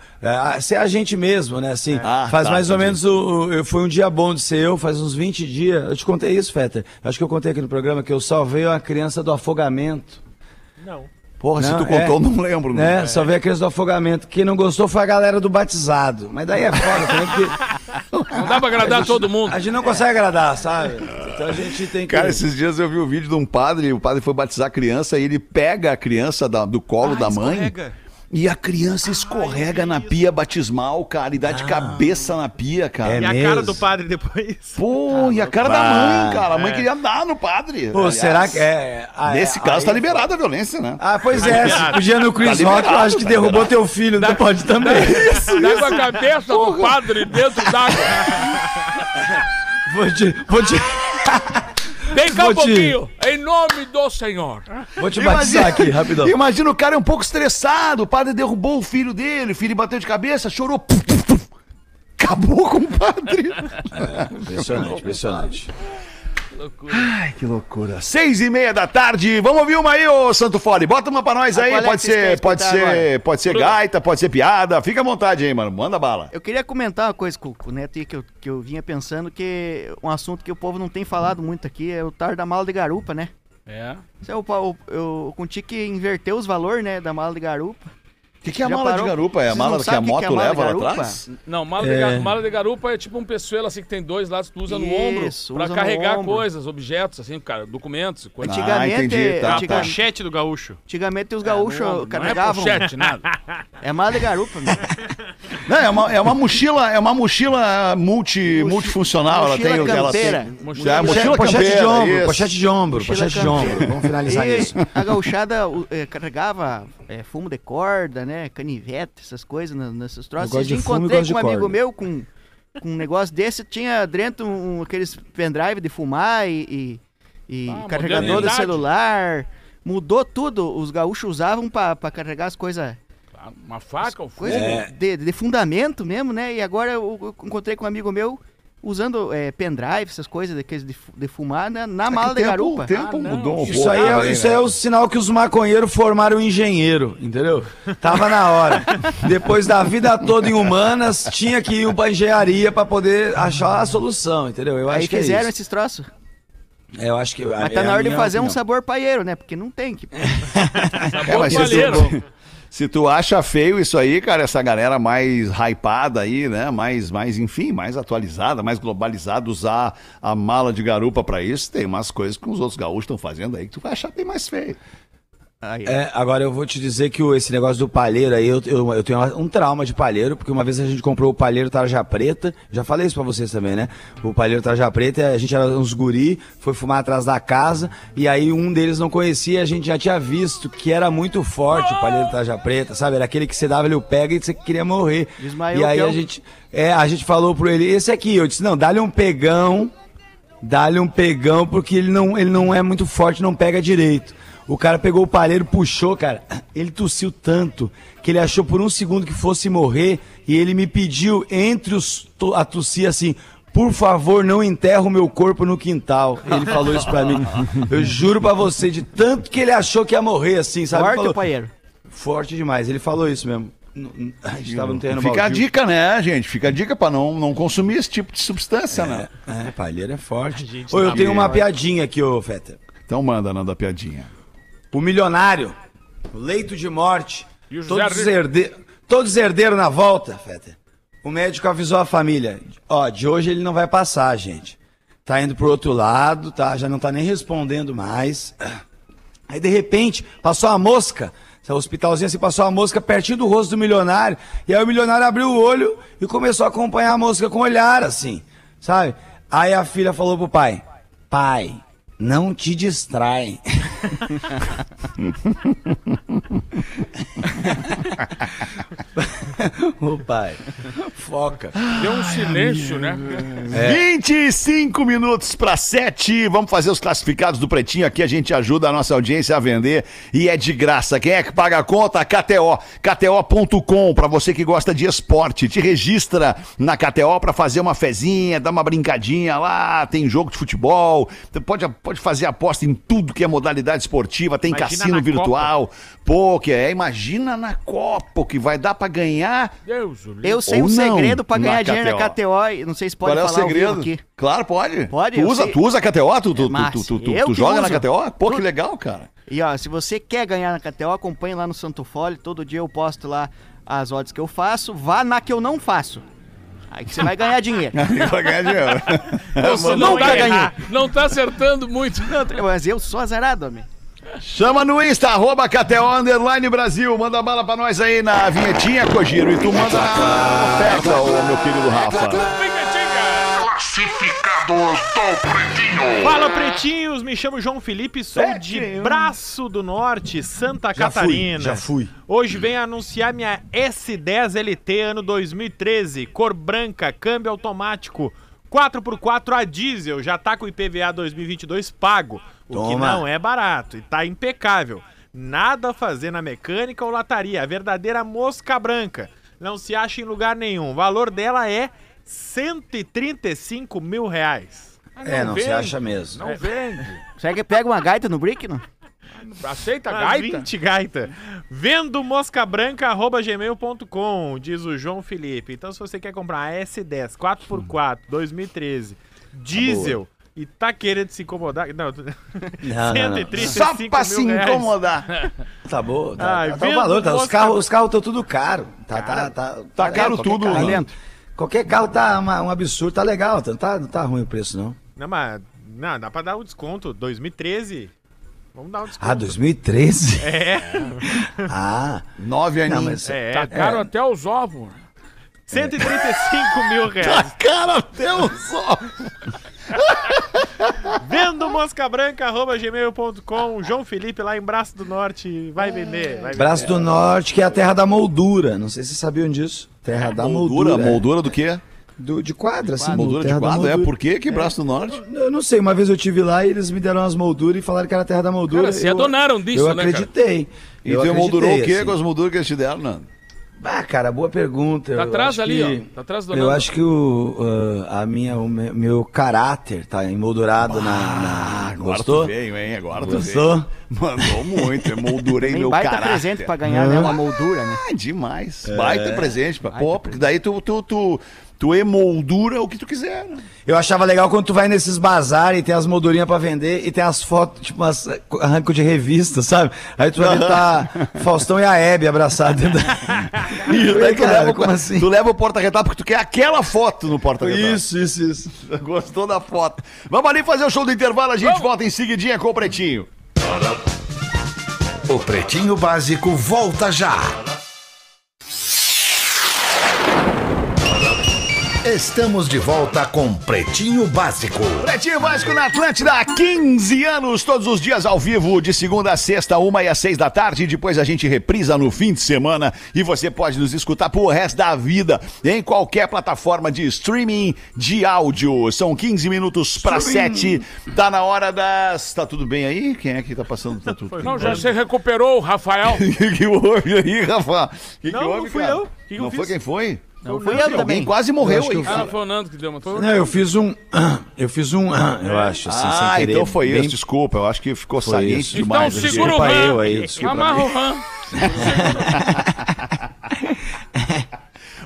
a- ser a gente mesmo, né? Assim, Ah, faz tá, mais ou menos o, o- eu- Foi um dia bom de ser eu, faz uns 20 dias. Eu te contei isso, Fetter. Acho que eu contei aqui no programa que eu salvei uma criança do afogamento. Não. Porra, se Não, tu contou, é. eu não lembro. Né? Né? Salvei a criança do afogamento. Quem não gostou foi a galera do batizado. Mas daí é foda porque Não dá pra agradar todo mundo. a gente não consegue agradar, sabe? Então a gente tem que. Cara, esses dias eu vi o vídeo de um padre, o padre foi batizar a criança e ele pega a criança da- do colo da mãe e a criança escorrega na pia batismal, cara, e dá de cabeça na pia, cara. É E a mesmo? cara do padre depois. Pô, e a cara da mãe, cara. A mãe queria dar no padre. Pô, Aliás, será que é. ah, Nesse é, caso aí- tá liberada a violência, né? Ah, pois é, se podia no Chris Tá Rock, eu acho que tá derrubou liberado. teu filho, não pode também. Dá com a cabeça do padre dentro d'água. Vou te, vou te, [laughs] Vem cá um pouquinho. Em nome do Senhor. vou te batizar aqui, rapidão. Imagina o cara é um pouco estressado, o padre derrubou o filho dele, o filho bateu de cabeça, chorou. puf, puf, puf. Acabou com o padre. Impressionante, impressionante. Ai, que loucura. Seis e meia da tarde. Vamos ouvir uma aí, ô Santo Fole. Bota uma pra nós Ah, aí. é Pode vocês ser, pode ser, pode ser gaita, pode ser piada. Fica à vontade aí, mano. Manda bala. Eu queria comentar uma coisa com, o Neto aí que eu, que eu vinha pensando que um assunto que o povo não tem falado muito aqui é o tar da mala de garupa, né? É. Isso é o, o, eu contigo que inverteu os valores, né, da mala de garupa. O que, que é a mala parou? de garupa? É a Vocês mala não que a sabem o que que é moto de leva lá garupa? atrás? Não, mala, É. de, ga- mala de garupa é tipo um peçoelo assim que tem dois lados, tu usa no ombro Isso, pra usa no carregar ombro. coisas, objetos, assim, cara, documentos, coisas. Antigamente, entendi, tá, A antiga- tá. pochete do gaúcho. antigamente os No ombro. gaúchos Não é carregavam. pochete, nada. É mala de garupa, meu. Não, é uma, é uma mochila, é uma mochila multi, multifuncional. Ela mochila tem o que ela campeira. tem. Mochila É, mochila pochete campeira, de ombro, isso. pochete de ombro, Mochila pochete de campeira. ombro. Vamos finalizar E isso. a gauchada eh, carregava eh, fumo de corda, né? Canivete, essas coisas nesses troços. Eu gosto fumo encontrei com um amigo meu com, com um negócio desse, tinha dentro um, aqueles pendrive de fumar e, e, e Ah, carregador de modernidade. celular. Mudou tudo. Os gaúchos usavam pra, pra carregar as coisas Uma faca, um fogo. coisa É. de, de fundamento mesmo, né? E agora eu, eu encontrei com um amigo meu usando eh, pendrive, essas coisas daqueles de, de fumar né, na mala É que de o tempo- garupa. O tempo Ah, mudou um Isso aí, é, isso né? aí é o sinal que os maconheiros formaram um engenheiro, entendeu? Tava na hora. Depois da vida toda em humanas, tinha que ir pra engenharia pra poder achar a solução, entendeu? Eu Aí acho que é fizeram isso. esses troços. É, Eu acho que Mas é tá a na hora de fazer um opinião. sabor paieiro, né? Porque não tem que. [laughs] É, mas se tu, acha feio isso aí, cara, essa galera mais hypada aí, né? Mais, mais, enfim, mais atualizada, mais globalizada, usar a mala de garupa pra isso, tem umas coisas que os outros gaúchos estão fazendo aí que tu vai achar bem mais feio. Aí, É, agora eu vou te dizer que esse negócio do palheiro aí, eu, eu, eu tenho um trauma de palheiro, porque uma vez a gente comprou o palheiro Tarja Preta, já falei isso pra vocês também, né? O palheiro Tarja Preta, a gente era uns guri, foi fumar atrás da casa, e aí um deles não conhecia, a gente já tinha visto que era muito forte o palheiro Tarja Preta, sabe? Era aquele que você dava, ele o pega e você queria morrer. Desmaiou e aí a gente, é, a gente falou pro ele, esse aqui, eu disse, não, dá-lhe um pegão, dá-lhe um pegão, porque ele não, ele não é muito forte, não pega direito. O cara pegou o palheiro, puxou, cara. [clears throat] Ele tossiu tanto que ele achou por um segundo que fosse morrer e ele me pediu entre os a tossir assim: Por favor, não enterra o meu corpo no quintal. Ele falou isso pra mim. [laughs] Eu juro pra você, de tanto que ele achou que ia morrer assim, sabe? Forte, Falou- companheiro. Forte demais. Ele falou isso mesmo. A gente tava no terreno Fica a baldio. dica, né, gente? Fica a dica pra não, não consumir esse tipo de substância, né? É, palheiro é forte. gente Ô, eu tá tenho uma piadinha aqui, ô Feta. Então manda, Nanda, a piadinha. O milionário, o leito de morte, o todos, Rico? herde... todos herdeiros na volta, Feta. O médico avisou a família, ó, de hoje ele não vai passar, gente. Tá indo pro outro lado, tá? Já não tá nem respondendo mais. Aí, de repente, passou a mosca. Esse hospitalzinho assim, passou a mosca pertinho do rosto do milionário. E aí o milionário abriu o olho e começou a acompanhar a mosca com o olhar, assim, sabe? Aí a filha falou pro pai, pai, não te distrai. [laughs] Ô pai, foca. Deu um silêncio, né? 25 minutos para 7. Vamos fazer os classificados do Pretinho aqui. A gente ajuda a nossa audiência a vender e é de graça. Quem é que paga a conta? KTO. KTO.com. Para você que gosta de esporte, te registra na KTO para fazer uma fezinha, dar uma brincadinha lá. Tem jogo de futebol. Você Pode, pode fazer aposta em tudo que é modalidade esportiva. Tem Imagina cassino na virtual. Poker. É, imagina na Copa o que vai dar para ganhar. Deus, o. Eu sei Ou o não, segredo pra na ganhar dinheiro na KTO. E Não sei se pode Qual é o falar ao vivo segredo? aqui. Claro, pode. Pode, Tu usa, sei. tu usa a KTO? Tu, tu, tu, Mas tu, tu, tu, joga na uso. KTO? Pô, que legal, cara. E ó, se você quer ganhar na KTO, acompanhe lá no Santo Fole. Todo dia eu posto lá as odds que eu faço. Vá na que eu não faço. Aí que você vai ganhar dinheiro. [laughs] vai ganhar dinheiro. [laughs] Você não não, tá tá ganhando. não tá acertando muito. Mas eu sou azarado, homem. Chama no Insta, arroba KTO Underline Brasil. Manda bala pra nós aí na vinhetinha, Cogiro. E tu manda na oferta, ô meu querido Rafa. Classificados do Pretinho. Fala, pretinhos! Me chamo João Felipe, sou de Braço do Norte, Santa Já fui, Catarina. já fui. Hoje venho anunciar minha S10 LT ano 2013, cor branca, câmbio automático, 4x4 a diesel, já tá com o IPVA 2022 pago, o que não é barato e tá impecável. Nada a fazer na mecânica ou lataria, a verdadeira mosca branca. Não se acha em lugar nenhum. O valor dela é 135 mil reais. É, não se vende. acha mesmo. Não vende. Será que pega uma gaita no brick, não? Aceita a Umas gaita? 20 gaita. Vendo moscabranca.gmail.com, diz o João Felipe. Então, se você quer comprar a S10 4x4 2013 diesel e tá querendo se incomodar. Não, [laughs] Não, não, não. 135 Só pra mil se reais. incomodar. [laughs] Tá bom, tá, Ai, tá, tá o valor. Tá, os carros os carros estão tudo caro. Tá, tá, tá, Tá caro tudo, carro- né? Qualquer carro tá uma- um absurdo, tá legal, tá, não tá, não tá ruim o preço, não. Não, mas não, dá pra dar um desconto. 2013. Vamos dar um desconto. Ah, 2013? [laughs] É, [laughs] Ah, Nove não, aninhos. mas é. Tá caro até os ovos. 135 mil [laughs] Tá reais. caro até o sol. [laughs] Vendo moscabranca.gmail.com, João Felipe lá em Braço do Norte. Vai vender. Vai Braço do Norte, que é a terra da moldura. Não sei se vocês sabiam disso. Terra da Moldura, moldura. moldura do quê? Do, de quadra, assim. Moldura de quadro? É, por quê? Que braço do norte? Eu não sei, uma vez eu tive lá e eles me deram umas molduras e falaram que era a terra da moldura. Cara, se eu, adonaram disso, eu né, cara? acreditei. E eu tu moldurou o quê assim. com as molduras que eles te deram, Nando? Ah, cara, boa pergunta. Tá atrás ali, que- ó. Tá atrás do Eu Nando. acho que o, ah, a minha, o me- meu caráter tá emoldurado na, na- Agora Gostou? tu veio, hein? Agora tu Gostou? veio. Mandou muito, eu moldurei Tem meu baita caráter. presente pra ganhar, né? Uma moldura, né? Ah, demais. Baita presente. Pra... Pô, porque daí tu, tu, tu, tu emoldura o que tu quiser. né? Eu achava legal quando tu vai nesses bazar e tem as moldurinhas pra vender e tem as fotos, tipo, umas arranco de revista, sabe? Aí tu vai ver tá [laughs] Faustão e a Hebe abraçados dentro da... [laughs] E daí tu, Cara, leva, como assim? tu leva o porta-retrato porque tu quer aquela foto no porta-retrato. Isso, isso, isso. [laughs] Gostou da foto. Vamos ali fazer o show do intervalo, a gente volta em seguidinha com o Pretinho. O Pretinho Básico volta já. Estamos de volta com Pretinho Básico. Pretinho Básico na Atlântida há 15 anos, todos os dias ao vivo, de segunda a sexta, uma e às seis da tarde. Depois a gente reprisa no fim de semana e você pode nos escutar pro resto da vida em qualquer plataforma de streaming de áudio. São 15 minutos para sete. Tá na hora das. Tá tudo bem aí? Quem é que tá passando? Tá tudo Não, já se recuperou, Rafael. O [laughs] que, que houve aí, Rafa? O que, que Não, houve, não fui cara? eu. Que que eu não foi fiz? quem foi? Não, Foi o eu também. Quase morreu eu Ah, não foi o Nando que deu, o Não, eu fiz um. [clears throat] Eu fiz um. [clears throat] Eu acho, assim, sem Ah, então foi bem- isso, desculpa. Eu acho que ficou Foi saliente isso. demais. Então segura o eu aí, desculpa. Amarra o RAM. [laughs]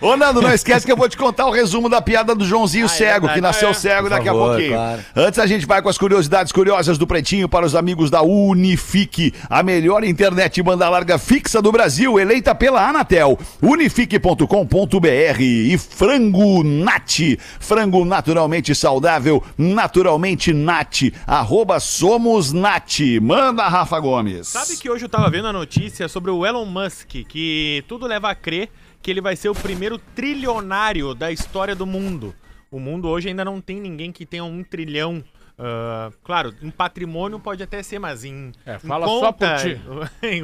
Ô, Nando, não esquece que eu vou te contar o resumo da piada do Joãozinho Cego, verdade. que nasceu Ah, é. cego Por daqui a favor, pouquinho. claro. Antes a gente vai com as curiosidades curiosas do Pretinho para os amigos da Unifique, a melhor internet banda larga fixa do Brasil, eleita pela Anatel. Unifique.com.br e Frango Nat. Frango naturalmente saudável, naturalmente Nat. Arroba Somos Nat. Manda, Rafa Gomes. Sabe que hoje eu tava vendo a notícia sobre o Elon Musk, que tudo leva a crer que ele vai ser o primeiro trilionário da história do mundo. O mundo hoje ainda não tem ninguém que tenha um trilhão. ah, claro, em patrimônio pode até ser, mas em, É, em fala só por ti. [laughs] em,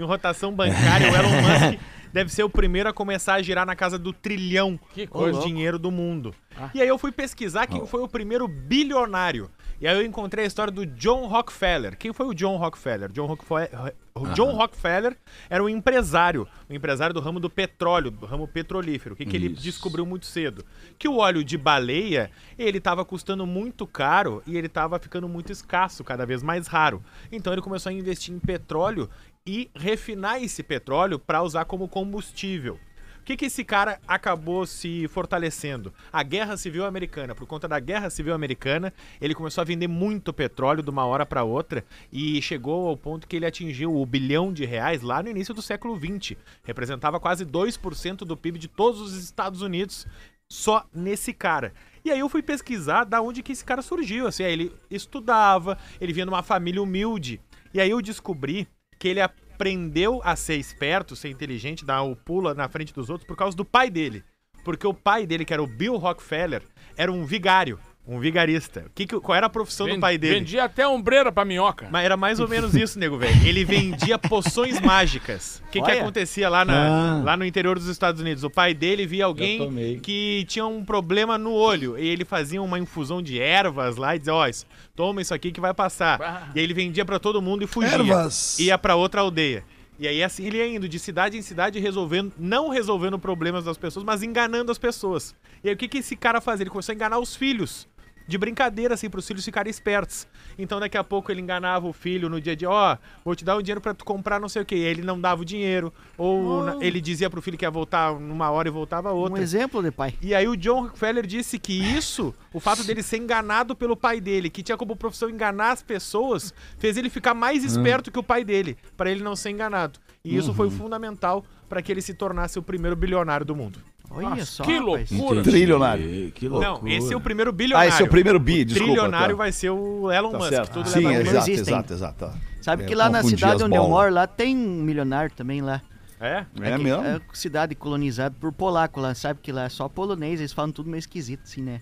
em rotação bancária, o Elon Musk [laughs] deve ser o primeiro a começar a girar na casa do trilhão de coisa. dinheiro do mundo. Ah. E aí eu fui pesquisar quem foi o primeiro bilionário. E aí eu encontrei a história do John Rockefeller. Quem foi o John Rockefeller? John Rockefeller, John Rockefeller era um empresário, um empresário do ramo do petróleo, do ramo petrolífero. O que, que ele descobriu muito cedo? Que o óleo de baleia, ele estava custando muito caro e ele estava ficando muito escasso, cada vez mais raro. Então ele começou a investir em petróleo e refinar esse petróleo para usar como combustível. Que, que esse cara acabou se fortalecendo? A Guerra Civil Americana. Por conta da Guerra Civil Americana, ele começou a vender muito petróleo de uma hora para outra e chegou ao ponto que ele atingiu o bilhão de reais lá no início do século XX. Representava quase 2% do PIB de todos os Estados Unidos só nesse cara. E aí eu fui pesquisar da onde que esse cara surgiu. Assim, ele estudava, ele vinha de uma família humilde. E aí eu descobri que ele aprendeu a ser esperto, ser inteligente, dar o pula na frente dos outros por causa do pai dele. Porque o pai dele, que era o Bill Rockefeller, era um vigário, um vigarista. O que que- qual era a profissão do Ven- pai dele? Vendia até ombreira pra minhoca. Mas era mais ou menos isso, nego, velho. Ele vendia poções mágicas. O que, que acontecia lá, na- Ah. lá no interior dos Estados Unidos? O pai dele via alguém que tinha um problema no olho. E ele fazia uma infusão de ervas lá e dizia: Ó, isso- toma isso aqui que vai passar. Ah. E aí ele vendia pra todo mundo e fugia. Ervas. Ia pra outra aldeia. E aí assim ele ia indo de cidade em cidade resolvendo, não resolvendo problemas das pessoas, mas enganando as pessoas. E aí o que, que esse cara fazia? Ele começou a enganar os filhos. De brincadeira, assim, pros filhos ficarem espertos. Então daqui a pouco ele enganava o filho no dia de, ó, vou te dar um dinheiro pra tu comprar não sei o que. E aí ele não dava o dinheiro. Ou na- ele dizia pro filho que ia voltar numa hora e voltava Um outra. exemplo de pai. E aí o John Rockefeller disse que isso, o fato dele ser enganado pelo pai dele, que tinha como profissão enganar as pessoas, fez ele ficar mais esperto que o pai dele, para ele não ser enganado. E isso foi fundamental para que ele se tornasse o primeiro bilionário do mundo. Olha Nossa, só. que loucura. Trilionário. Que loucura. Não, esse é o primeiro Ah, bilionário. esse é o primeiro bi, desculpa. Trilionário tá. vai ser o Elon Tá Musk. certo. Tudo Sim, leva exato, exato, exato. ó. Sabe É, que lá na cidade onde eu moro, lá tem um milionário também lá. É? É que- mesmo? É cidade colonizada por polaco lá, sabe que lá é só polonês, eles falam tudo meio esquisito assim, né?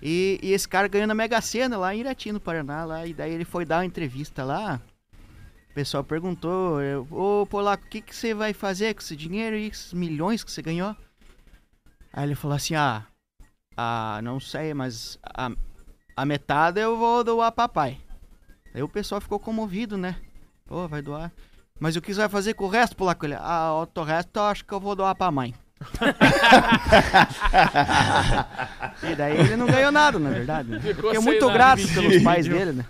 E, e esse cara ganhou na Mega Sena lá em Irati, no Paraná, lá, e daí ele foi dar uma entrevista lá. O pessoal perguntou, ô polaco, o que, que você vai fazer com esse dinheiro e esses milhões que você ganhou? Aí ele falou assim, ah, ah não sei, mas a, a metade eu vou doar pra papai. Aí o pessoal ficou comovido, né? Pô, vai doar. Mas o que você vai fazer com o resto, polaco? Ele, ah, o outro resto eu acho que eu vou doar pra mãe. [laughs] e daí ele não ganhou nada, na verdade. né? Ficou Porque é muito grato pelos pais dele, né?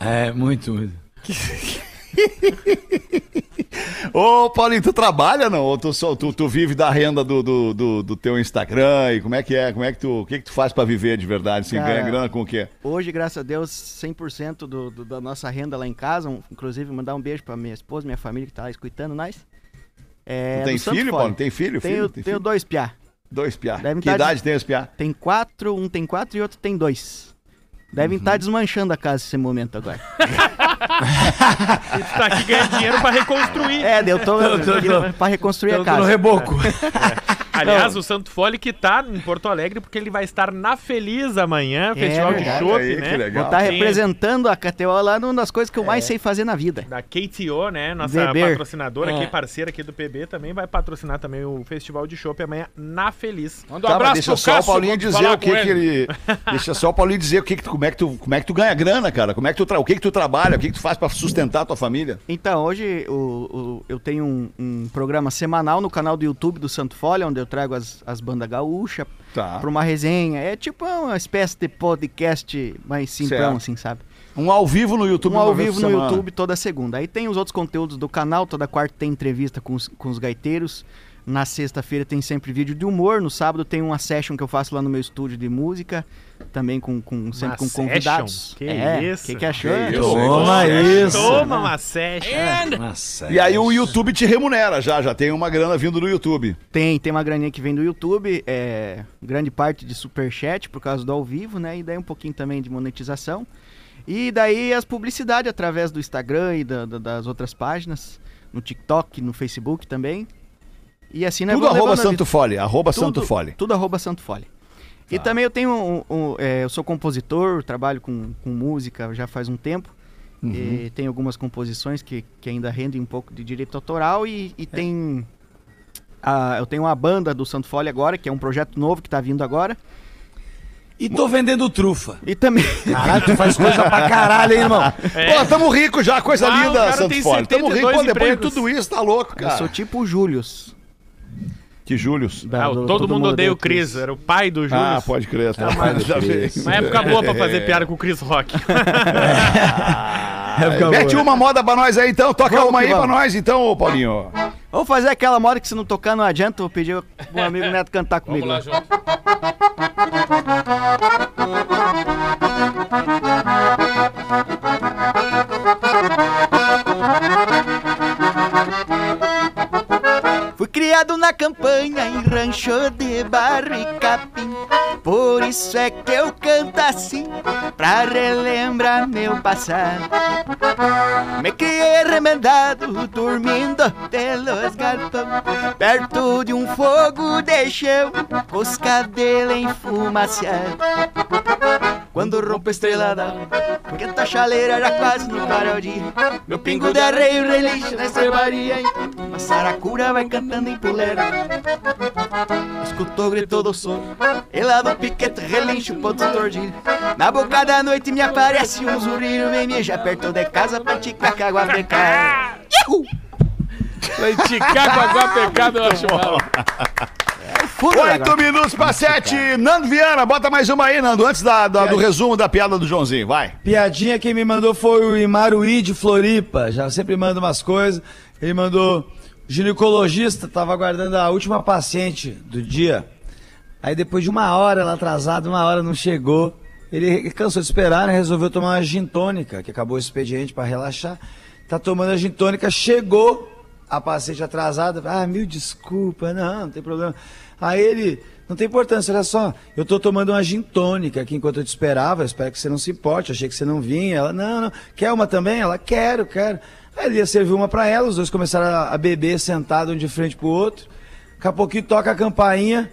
É, muito, muito. [laughs] [laughs] Ô, Paulinho, tu trabalha não? Ou tu, só, tu, tu vive da renda do, do, do, do teu Instagram? E como é que é? Como é que tu, o que que tu faz pra viver de verdade? Assim, Cara, ganha grana com o quê? Hoje, graças a Deus, 100% do, do, da nossa renda lá em casa. um- inclusive, mandar um beijo pra minha esposa, minha família que tá escutando nós. É, Tu tem filho. Paulo? Tem filho? Tenho, filho? Tem tenho filho? dois piá. Dois piá. Que tá idade de- tem os piá? Tem quatro, um tem quatro e outro tem dois. Devem Uhum. estar desmanchando a casa nesse momento agora. [laughs] Tu tá aqui ganhando dinheiro pra reconstruir. É, eu tô, Tô- tô- tô- pra reconstruir a tô no casa. reboco. [laughs] Aliás, o Santo Fole que tá em Porto Alegre porque ele vai estar na Feliz amanhã, festival de verdade. chopp, Aí, que né? Vou estar Tem- representando a KTO lá numa das coisas que eu É. mais sei fazer na vida. Da KTO, né? Nossa Weber. patrocinadora aqui, É. parceira aqui do PB, também vai patrocinar também o Festival de Chopp amanhã na Feliz. Manda um Tá, mas abraço deixa pro só o Cássio Paulinho dizer falar o que, com que ele. [laughs] Deixa só o Paulinho dizer o que, que tu, como, é que tu, como é que tu ganha grana, cara. Como é que tu tra... O que, que tu trabalha, o que, que tu faz pra sustentar a tua família? Então, hoje o, o- eu tenho um, um programa semanal no canal do YouTube do Santo Folha, onde eu eu trago as, as bandas gaúchas Tá. pra uma resenha. É tipo uma espécie de podcast mais simplão, assim, sabe? Um ao vivo no YouTube. Um ao vivo no semana. YouTube toda segunda. Aí tem os outros conteúdos do canal, toda quarta tem entrevista com os, com os gaiteiros. Na sexta-feira tem sempre vídeo de humor. No sábado tem uma session que eu faço lá no meu estúdio de música. Também com, com- sempre Uma com session? convidados. Que é, isso? Que, que achou? Que isso? Toma isso. Toma uma session. Nossa, E aí o YouTube te remunera já, já tem uma grana vindo do YouTube. Tem, tem uma graninha que vem do YouTube, é, grande parte de superchat por causa do ao vivo, né? E daí um pouquinho também de monetização. E daí as publicidades através do Instagram e da- da- das outras páginas, no TikTok, no Facebook também. E assim Tudo arroba Santo vida. Fole, arroba Tudo- Santo Fole. Tudo arroba Santo Fole. E também eu tenho um, um- é, eu sou compositor, trabalho com, com música já faz um tempo. E tem algumas composições que, que ainda rendem um pouco de direito autoral e, e tem. a- eu tenho uma banda do Santo Fole agora, que é um projeto novo que tá vindo agora. E tô vendendo trufa. E também. Caralho, tu faz coisa pra caralho, hein, irmão? Pô, tamo rico já, coisa Ah, linda, Santo Fole. Tamo rico, 72 pô, depois de tudo isso, tá louco, Eu cara. sou tipo o Július. Que Július. da- Ah, o do- todo, mundo odeia o Chris. Era o pai do Júlio. Ah, pode crer, tá da vez. Uma época boa pra fazer [laughs] piada com o Chris Rock. [laughs] Mete uma moda pra nós aí então, toca Vamos uma aí pra vamos. nós então, ô Paulinho. Vamos fazer aquela moda que se não tocar não adianta. Vou pedir pro amigo Neto cantar Vamos comigo. lá, João. [laughs] criado na campanha em rancho de barro e capim. Por isso é que eu canto assim, pra relembrar meu passado. Me criei remendado, dormindo pelos galpão. Perto de um fogo de chão, com os cabelos enfumaciados. Quando rompe a estrela d'alva, porque a chaleira já quase não para o dia. Meu pingo de arreio relincha na estrebaria. A saracura vai cantando em puleira. Escutou, gritou do som. E lá do piquete relincha o ponto tordilho. Na boca da noite me aparece um zurrilho. Vem mijar perto de casa pra ticar com água precária. Pra esticar com água pecado, eu acho mal. Fundo, Oito minutos pra sete. Nando Viana, bota mais uma aí, Nando, antes da, da- do resumo da piada do Joãozinho, vai. Piadinha quem me mandou foi o Imaruí de Floripa. Já sempre manda umas coisas. Ele mandou. Ginecologista tava aguardando a última paciente do dia. Aí depois de uma hora ela atrasada, uma hora não chegou. Ele cansou de esperar, né? Resolveu tomar uma gin tônica, que acabou o expediente pra relaxar. Tá tomando a gin tônica, chegou a paciente atrasada. Ah, mil desculpa, não, não tem problema. Aí ele, não tem importância, olha só, eu tô tomando uma gin tônica aqui enquanto eu te esperava, eu espero que você não se importe, achei que você não vinha. Ela, não, não, quer uma também? Ela, quero, quero. Aí ele ia servir uma pra ela, os dois começaram a, beber sentado um de frente pro outro. Daqui a pouquinho toca a campainha,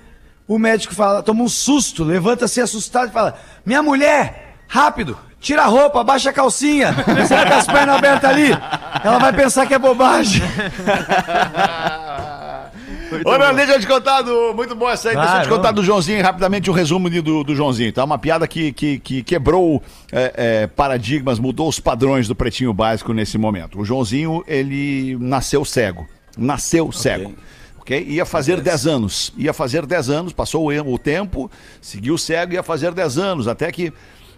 o médico fala, toma um susto, levanta assim assustado e fala: Minha mulher, rápido, tira a roupa, abaixa a calcinha, você vai com as pernas abertas ali, ela vai pensar que é bobagem. Ô, Nando, deixa eu te contar do. Muito bom essa aí. deixa eu te Claro. contar do Joãozinho, rapidamente, um resumo do, do Joãozinho, tá? Uma piada que, que, que quebrou é, é, paradigmas, mudou os padrões do pretinho básico nesse momento. O Joãozinho, ele nasceu cego. Nasceu cego. Ok? Ia fazer 10 anos. Ia fazer 10 anos, passou o, o tempo, seguiu cego, ia fazer 10 anos. Até que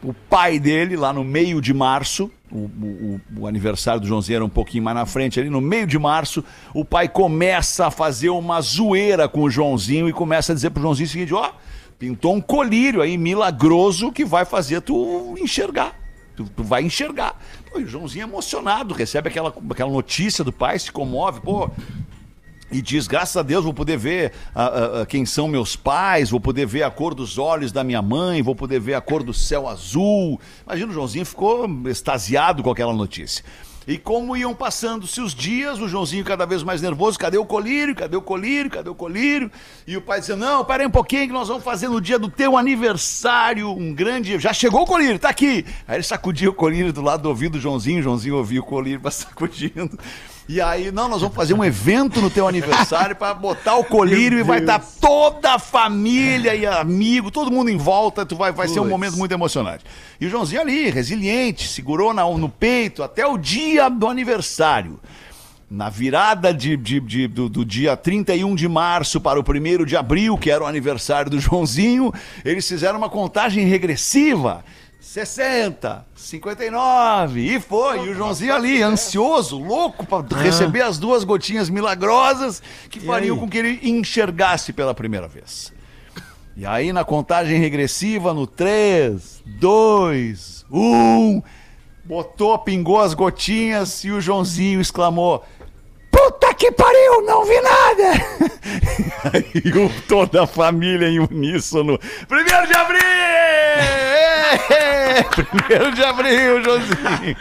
o pai dele, lá no meio de março, o, o- o- aniversário do Joãozinho era um pouquinho mais na frente, ali no meio de março, o pai começa a fazer uma zoeira com o Joãozinho e começa a dizer pro Joãozinho o seguinte: ó, pintou um colírio aí milagroso que vai fazer tu enxergar. Tu, tu vai enxergar. Pô, e o Joãozinho emocionado, recebe aquela, aquela notícia do pai, se comove, pô, e diz: graças a Deus vou poder ver ah, ah, quem são meus pais, vou poder ver a cor dos olhos da minha mãe, vou poder ver a cor do céu azul. Imagina, o Joãozinho ficou extasiado com aquela notícia. E como iam passando-se os dias, o Joãozinho cada vez mais nervoso, cadê o colírio? Cadê o colírio? Cadê o colírio? E o pai dizendo, não, pera aí um pouquinho que nós vamos fazer no dia do teu aniversário um grande... Já chegou o colírio, tá aqui! Aí ele sacudia o colírio do lado do ouvido do Joãozinho, o Joãozinho ouvia o colírio [laughs] sacudindo. E aí, não, nós vamos fazer um evento no teu aniversário pra botar o colírio e vai estar toda a família e amigo, todo mundo em volta, tu vai, vai ser um momento muito emocionante. E o Joãozinho ali, resiliente, segurou na- no peito até o dia do aniversário. na virada de, de- de- do, do dia 31 de março para o 1 de abril, que era o aniversário do Joãozinho, eles fizeram uma contagem regressiva. 60, 59, e foi. E o Joãozinho ali, ansioso, louco para receber as duas gotinhas milagrosas que fariam aí? com que ele enxergasse pela primeira vez. E aí, na contagem regressiva, no 3, 2, 1, botou, pingou as gotinhas e o Joãozinho exclamou: Puta que pariu, não vi nada! [laughs] aí o- toda a família em uníssono: Primeiro de abril! Primeiro de abril, Joãozinho!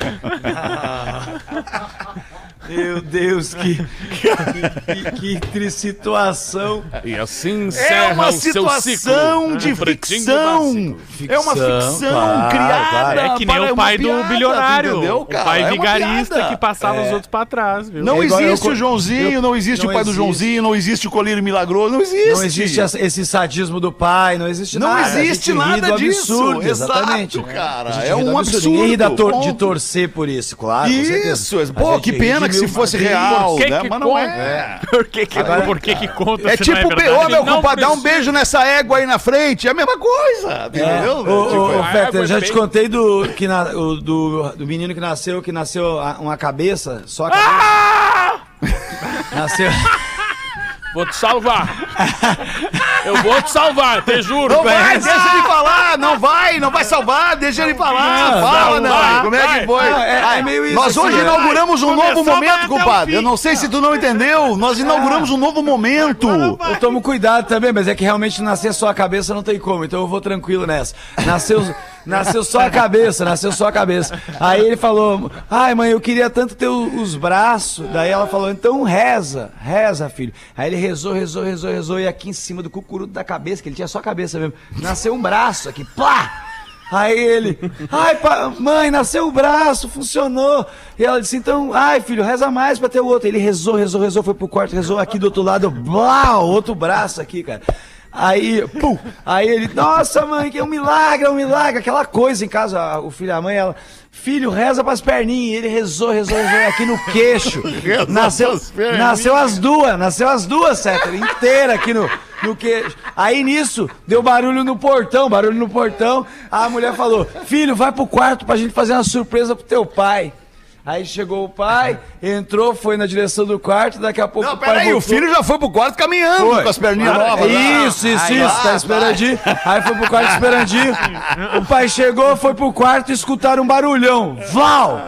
[laughs] Meu Deus, que, que, que, que situação. E assim É uma o seu situação ciclo. de ficção. Básico. É uma Ficção, ficção claro, criada. É que nem para o pai do piada, bilionário. entendeu, o cara? pai É vigarista que passava os outros pra trás, viu? Não É igual existe eu- o Joãozinho, não existe não o pai do. Joãozinho, não existe o colírio milagroso, não existe. Não existe esse sadismo do pai, não existe Não nada. A existe nada do disso. absurdo, Exato, exatamente. cara. A gente É do um absurdo. Ninguém ri absurdo, de torcer por isso, claro. Isso, pô, que pena que se fosse real, Por que né? que Mas não conta? é. Por que que, Agora- por que que conta É não tipo, verdade? ô meu compadre, dá um beijo nessa égua aí na frente. É a mesma coisa, É, entendeu? ô, Tipo, água eu já é te contei do, que na- o- do, do menino que nasceu, que nasceu uma cabeça, só a cabeça. Ah! Nasceu. Vou te salvar. [laughs] Eu vou te salvar, te juro. Não vai, deixa ele falar, não vai, não vai salvar, deixa ele falar. Não, Fala, não, não. vai, Como é que foi? Não, é- Ah, é meio isso, Nós assim, hoje é. inauguramos um novo momento, compadre. Eu não sei se tu não entendeu. Nós inauguramos um novo momento. Eu tomo cuidado também, mas é que realmente nascer só a cabeça não tem como, então eu vou tranquilo nessa. Nasceu, nasceu só a cabeça, nasceu só a cabeça. Aí ele falou: Ai, mãe, eu queria tanto ter os braços. Daí ela falou: Então reza, reza, filho. Aí ele rezou, rezou, rezou, rezou, e aqui em cima do cucuruto da cabeça, que ele tinha só a cabeça mesmo, nasceu um braço aqui, plá! Aí ele, ai, pa- mãe, nasceu o braço, funcionou. E ela disse, então, ai, filho, reza mais pra ter o outro. Ele rezou, rezou, rezou, foi pro quarto, rezou aqui do outro lado, blá, outro braço aqui, cara. Aí, pum, aí ele, nossa, mãe, que é um milagre, é um milagre, aquela coisa em casa, o filho e a mãe, ela, filho, reza pras perninhas. E ele rezou, rezou, rezou aqui no queixo. [laughs] Nasceu, nasceu as duas, nasceu as duas, Céter, inteira aqui no, no queixo. Aí nisso, deu barulho no portão, barulho no portão. A mulher falou: Filho, vai pro quarto pra gente fazer uma surpresa pro teu pai. Aí chegou o pai, entrou, foi na direção do quarto, daqui a pouco Não, o peraí, o voltou. filho já foi pro quarto caminhando Foi. com as perninhas Ah, novas. Isso, isso, isso, ah, tá esperandinho. Aí foi pro quarto esperandinho. O pai chegou, foi pro quarto e escutaram um barulhão. Vlau!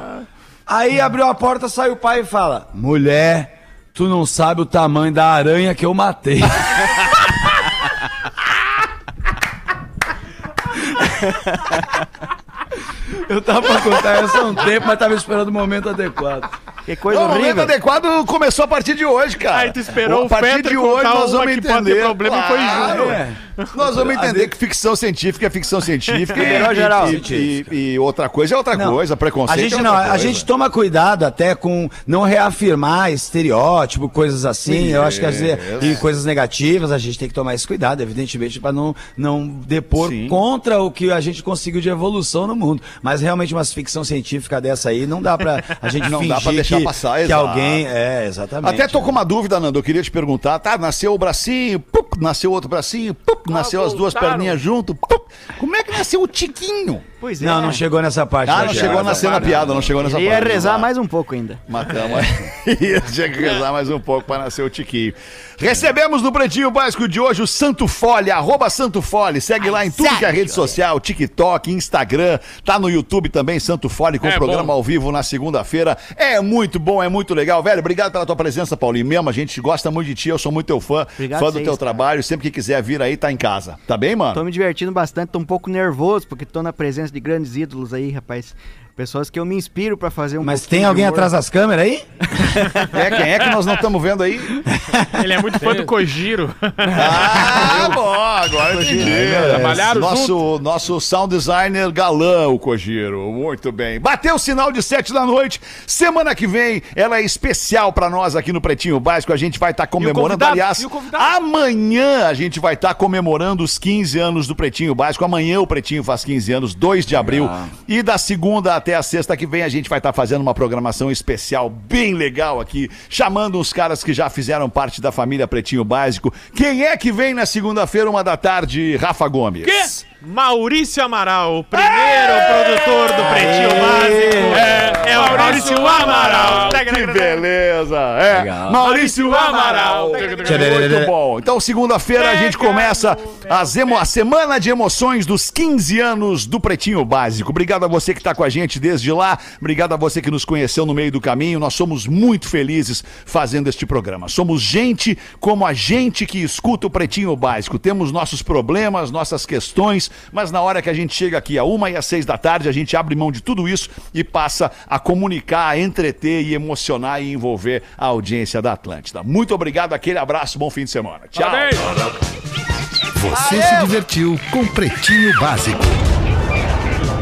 Aí abriu a porta, sai o pai e fala: Mulher, tu não sabe o tamanho da aranha que eu matei. [laughs] Eu tava pra contar essa há um tempo, mas tava esperando o momento adequado. Que coisa Não, o momento horrível. adequado começou a partir de hoje, cara. Aí tu esperou a o partir Fetter de hoje nós vamos que entender. problema e foi junto. É. Nós vamos entender que ficção científica é ficção científica. [laughs] Liberou e, geral. E, e- e outra coisa é outra Não, coisa, preconceito A gente é não, outra a coisa. gente toma cuidado até com não reafirmar estereótipo, coisas assim. Eu acho que às vezes e coisas negativas a gente tem que tomar esse cuidado, evidentemente, para não não depor Sim. contra o que a gente conseguiu de evolução no mundo. Mas realmente uma ficção científica dessa aí não dá pra a gente [laughs] Não fingir dá pra deixar que, passar, que alguém é exatamente. Até tô com uma dúvida, Nando. Eu queria te perguntar. Tá, nasceu o bracinho, pup, nasceu outro bracinho, pup, nasceu as duas perninhas junto. pup. Como é que nasceu o Tiquinho? Pois é. Não, não chegou nessa parte. Ah, não piada. chegou na cena piada, não chegou nessa Ele ia parte. rezar Vamos lá. mais um pouco ainda. Matamos. [laughs] Ia Tinha que rezar mais um pouco para nascer o Tiquinho. Recebemos no Pretinho Básico de hoje o Santo Fole, arroba Santo Fole. Segue lá em tudo que é rede social, TikTok, Instagram, tá no YouTube também, Santo Fole, com É o programa bom. ao vivo na segunda-feira. É muito bom, é muito legal. Velho, obrigado pela tua presença, Paulinho. Mesmo, a gente gosta muito de ti, eu sou muito teu fã, Obrigado fã do vocês, teu cara. trabalho. Sempre que quiser vir aí, tá em casa. Tá bem, mano? Tô me divertindo bastante, tô um pouco nervoso, porque tô na presença de grandes ídolos aí, rapaz. Pessoas que eu me inspiro pra fazer um Mas tem alguém atrás das câmeras aí? [laughs] É, quem é que nós não estamos vendo aí? [laughs] Ele é muito fã do Kojiro. Ah, [laughs] bom, agora. Trabalharam nosso, nosso sound designer galã, o Kojiro. Muito bem. Bateu o sinal de sete da noite. Semana que vem, ela é especial pra nós aqui no Pretinho Básico. A gente vai estar comemorando. convidado? Aliás, E amanhã a gente vai estar comemorando os 15 anos do Pretinho Básico. Amanhã o Pretinho faz 15 anos, 2 de abril. E da segunda até a sexta que vem a gente vai estar fazendo uma programação especial bem legal aqui, chamando os caras que já fizeram parte da família Pretinho Básico. Quem é que vem na segunda-feira, uma da tarde, Rafa Gomes? Quê? Maurício Amaral, o primeiro produtor do Pretinho Básico. É, é o Maurício Amaral. Que beleza! É, Legal. Maurício Amaral. Muito bom. Então, segunda-feira, a gente começa as emo- a semana de emoções dos 15 anos do Pretinho Básico. Obrigado a você que está com a gente desde lá. Obrigado a você que nos conheceu no meio do caminho. Nós somos muito felizes fazendo este programa. Somos gente como a gente que escuta o Pretinho Básico. Temos nossos problemas, nossas questões, mas na hora que a gente chega aqui, a uma e às seis da tarde, a gente abre mão de tudo isso e passa a comunicar, a entreter e emocionar e envolver a audiência da Atlântida. Muito obrigado, aquele abraço, bom fim de semana. Tchau. Parabéns. Você se divertiu com Pretinho Básico.